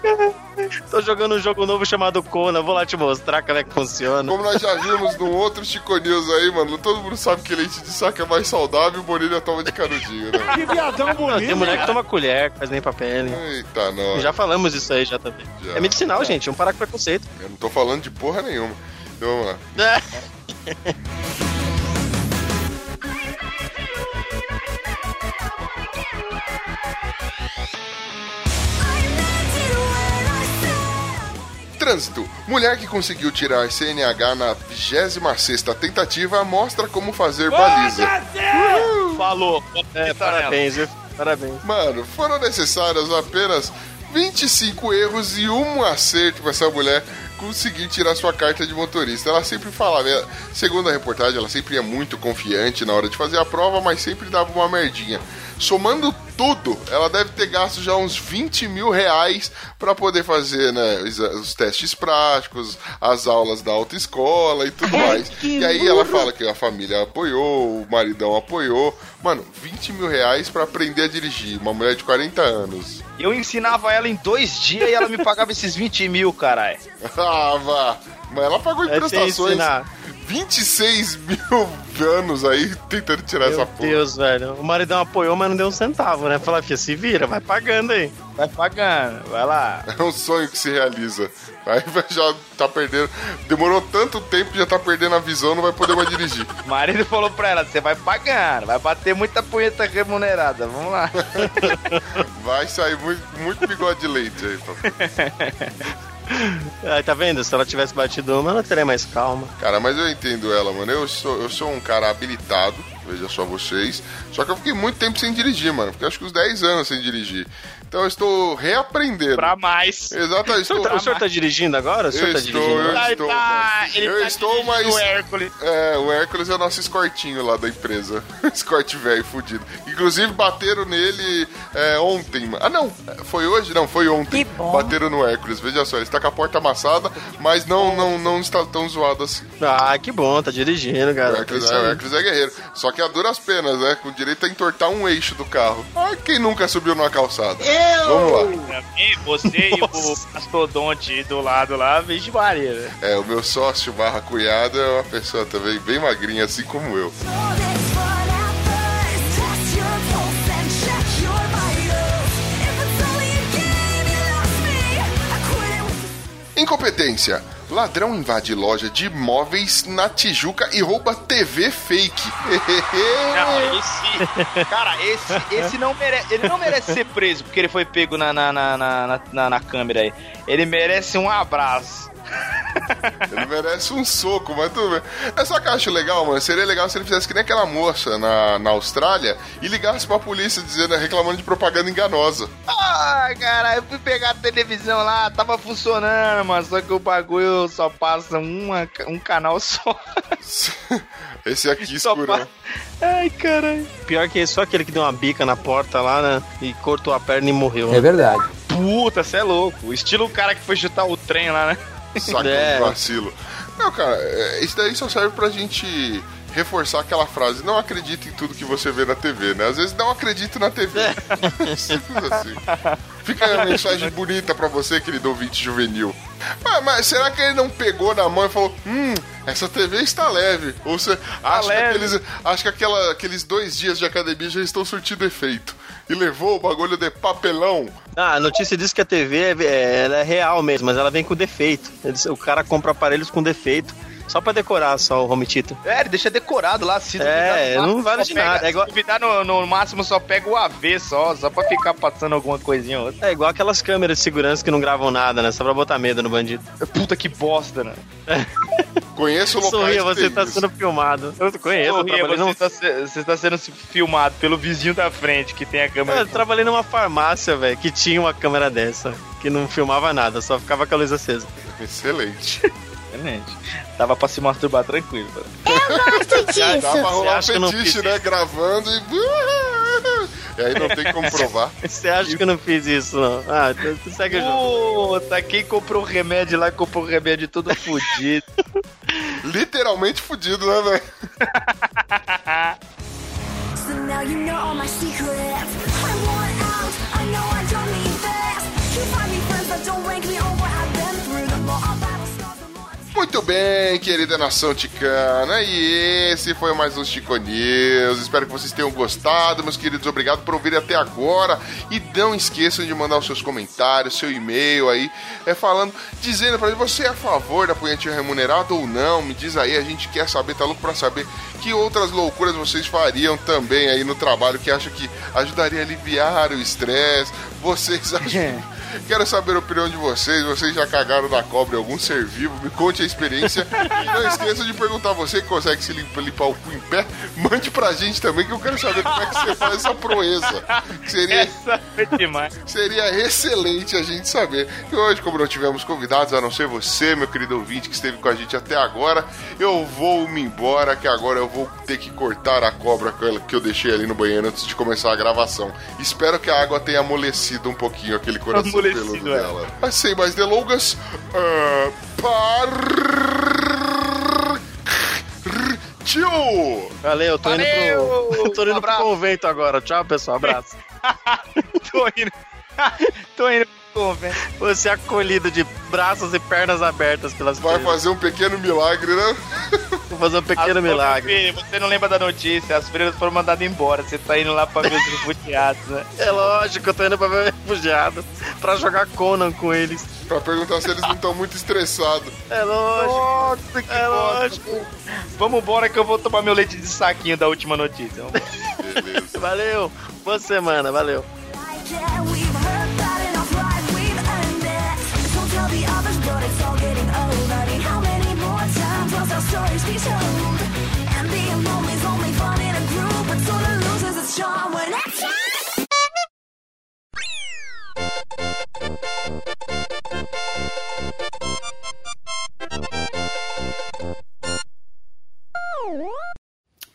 Tô jogando um jogo novo chamado Kona, vou lá te mostrar como é que funciona. Como nós já vimos num outro Chico News aí, mano, todo mundo sabe que leite de saco é mais saudável e o Bonilha toma de canudinho, né? Que viadão Tem bonito. mulher que toma colher, que faz nem papel. Eita, não. Já falamos isso aí já também. Já. É medicinal, gente, vamos parar com preconceito. Eu não tô falando de porra nenhuma. Então vamos lá. Trânsito. Mulher que conseguiu tirar CNH na 26 tentativa mostra como fazer baliza. Falou. É, parabéns, viu? Parabéns. Mano, foram necessários apenas 25 erros e um acerto pra essa mulher conseguir tirar sua carta de motorista. Ela sempre falava, ela- segundo a reportagem, ela sempre ia muito confiante na hora de fazer a prova, mas sempre dava uma merdinha. Somando tudo, ela deve ter gasto já uns 20 mil reais para poder fazer né, os, os testes práticos, as aulas da autoescola e tudo mais. E aí ela fala que a família apoiou, o maridão apoiou. Mano, 20 mil reais para aprender a dirigir. Uma mulher de 40 anos. Eu ensinava ela em dois dias e ela me pagava esses 20 mil, caralho. Ah, vá. Mas ela pagou em É sem prestações. ensinar. 26 mil anos aí tentando tirar essa Meu porra. Deus, velho. O maridão apoiou, mas não deu um centavo, né? Falar, filha, se vira, vai pagando aí. Vai pagando, vai lá. É um sonho que se realiza. Aí já tá perdendo. Demorou tanto tempo que já tá perdendo a visão, não vai poder mais dirigir. O marido falou pra ela: você vai pagando, vai bater muita punheta remunerada, vamos lá. Vai sair muito, muito bigode de leite aí, papai. Aí, tá vendo? Se ela tivesse batido uma, ela teria mais calma. Cara, mas eu entendo ela, mano. Eu sou, eu sou um cara habilitado, veja só vocês. Só que eu fiquei muito tempo sem dirigir, mano. Fiquei acho que uns 10 anos sem dirigir. Então eu estou reaprendendo. Pra mais. Exatamente. O senhor, tá, o senhor tá dirigindo agora? O senhor tá estou, dirigindo eu agora? estou. tá- ele eu tá estou, mas. o Hércules. É, o Hércules é o nosso escortinho lá da empresa. Escorte velho, fudido. Inclusive, bateram nele é, ontem. mano. Ah, não. Foi hoje? Não, foi ontem. Que bom. Bateram no Hércules. Veja só, ele está com a porta amassada, mas não, não, não está tão zoado assim. Ah, que bom, tá dirigindo, O cara. Hércules, Isso é, o. Hércules é guerreiro. Só que a duras penas, né? Com direito a entortar um eixo do carro. Ai, quem nunca subiu numa calçada? Vamos lá. E você e o mastodonte do lado lá, Maria, né? É, o meu sócio barra cunhado é uma pessoa também bem magrinha, assim como eu. Incompetência. Ladrão invade loja de imóveis na Tijuca e rouba TV fake. Não, esse. Cara, esse, esse não merece. Ele não merece ser preso porque ele foi pego na, na, na, na, na, na câmera aí. Ele merece um abraço. Ele merece um soco, mas tudo bem. É só que eu acho legal, mano. Seria legal se ele fizesse que nem aquela moça na, na Austrália e ligasse pra polícia dizendo, reclamando de propaganda enganosa. Ah, cara, eu fui pegar a televisão lá, tava funcionando, mas só que o bagulho só passa uma, um canal só. Esse aqui Só escurão. Ai, caralho. Pior que só aquele que deu uma bica na porta lá, né? E cortou a perna e morreu. É verdade. Puta, cê é louco. Estilo o cara que foi chutar o trem lá, né? Saca É. vacilo. Não, cara, é, isso daí só serve pra gente reforçar aquela frase, não acredita em tudo que você vê na TV, né? Às vezes não acredito na TV. Simples assim. Fica aí a mensagem bonita pra você, querido ouvinte juvenil. Mas, mas será que ele não pegou na mão e falou, hum, essa TV está leve? Ou você acha que, aqueles, acha que aquela- aqueles dois dias de academia já estão surtindo efeito? E levou o bagulho de papelão Ah, a notícia diz que a TV é, é- ela é real mesmo, mas ela vem com defeito. Eles- o cara compra aparelhos com defeito. Só pra decorar só o home theater. É, ele deixa decorado lá, se É, duvidar, no não máximo vale só de pega- nada, é igual- Se duvidar, no, no máximo só pega o AV só, só pra ficar passando alguma coisinha ou outra. É igual aquelas câmeras de segurança que não gravam nada, né? Só pra botar medo no bandido. Puta que bosta, né? Conheço locais Sorria, que você tá isso. sendo filmado. Eu conheço, eu Sorria, trabalhei você, num... se- você está sendo filmado pelo vizinho da frente que tem a câmera. Eu trabalhei numa farmácia, velho, que tinha uma câmera dessa. Que não filmava nada, só ficava com a luz acesa. Excelente. Excelente. Dava pra se masturbar tranquilo. cara. Dá pra rolar um acha que eu não fetiche, fiz né? Gravando e. E aí não tem como provar. Você acha que eu não fiz isso, não? Ah, então tu segue o jogo. Puta, quem comprou remédio lá comprou remédio todo fudido. Literalmente fudido, né, velho? So now you know all my secrets. I want out. I know I don't need this. You find me Muito bem, querida nação ticana. E esse foi mais um Chico News. Espero que vocês tenham gostado, meus queridos. Obrigado por ouvirem até agora. E não esqueçam de mandar os seus comentários, seu e-mail aí, é falando, dizendo pra gente, você é a favor da punhetinha remunerada ou não? Me diz aí, a gente quer saber, tá louco pra saber que outras loucuras vocês fariam também aí no trabalho que acham que ajudaria a aliviar o estresse. Vocês acham Quero saber a opinião de vocês. Vocês já cagaram na cobra em algum ser vivo? Me conte a experiência. E não esqueça de perguntar você que consegue se limpa- limpar o cu em pé. Mande pra gente também que eu quero saber como é que você faz essa proeza. Que Seria, Essa foi demais. seria excelente a gente saber. E hoje, como não tivemos convidados, a não ser você, meu querido ouvinte, que esteve com a gente até agora, eu vou me embora, que agora eu vou ter que cortar a cobra que eu deixei ali no banheiro antes de começar a gravação. Espero que a água tenha amolecido um pouquinho aquele coração Amolecido, peludo é. dela. Mas sem mais delongas, ah, partiu! Valeu, tô indo Valeu! pro. tô indo pro Abraço. convento agora. Tchau, pessoal. Abraço. Tô indo. Tô indo pro convento. Você é acolhido de braços e pernas abertas pelas Vai fazer um pequeno milagre, né? Vou fazer um pequeno As- milagre. Filho, Você não lembra da notícia? As freiras foram mandadas embora. Você tá indo lá pra ver os refugiados, né? É lógico, eu tô indo pra ver refugiados. Pra jogar Conan com eles. Pra perguntar se eles não estão muito estressados. É lógico. Nossa, que É lógico. Vamos embora que eu vou tomar meu leite de saquinho da última notícia. Beleza. Valeu. Boa semana, valeu.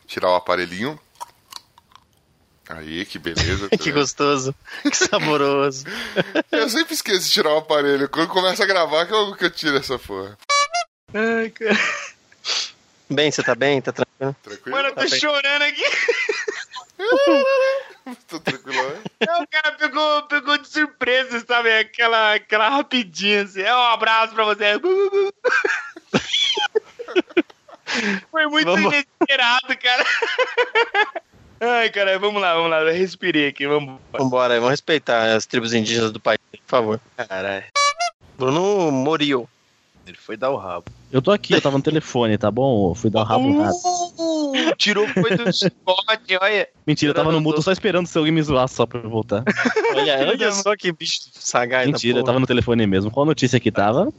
Tirar o aparelhinho. Aí, que beleza. Que gostoso. Que saboroso. Eu sempre esqueço de tirar o aparelho. Quando começa a gravar, que eu, que eu tiro essa porra. Ai, cara. Bem, você tá bem? Tá tranquilo? Tranquilo? Mano, eu tô Tá bem. chorando aqui. Tô tranquilo, né? O cara pegou, pegou de surpresa, sabe? Aquela, aquela rapidinha assim. É um abraço pra você. Foi muito Vamos- inesperado, cara. Ai, cara, vamos lá, vamos lá. Eu respirei aqui, vamos. Vambora, vamos respeitar as tribos indígenas do país, por favor. Caralho. Bruno Morio. Ele foi dar o rabo. Eu tô aqui, eu tava no telefone, tá bom? Eu Fui dar o rabo. Uh, tirou foi do chicote, olha. Mentira, eu tava no mudo só esperando se alguém me zoar só pra eu voltar. Olha, olha só que bicho sagaz. Mentira, eu tava no telefone mesmo. Qual notícia que tava?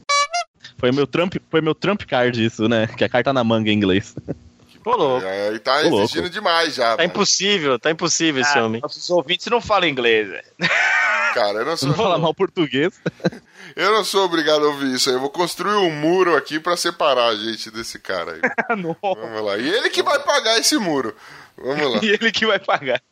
Foi meu Trump, foi meu Trump card isso, né? Que a carta na manga em inglês. Ô, louco. Aí tá Ô, louco. exigindo demais já. Tá velho. impossível, tá impossível esse Ah, homem. nossos ouvintes não falam inglês, velho. Cara, eu não sou. Não fala mal português. Eu não sou obrigado a ouvir isso aí. Eu vou construir um muro aqui pra separar a gente desse cara aí. Vamos lá. E ele que vai pagar esse muro. Vamos lá. E ele que vai pagar.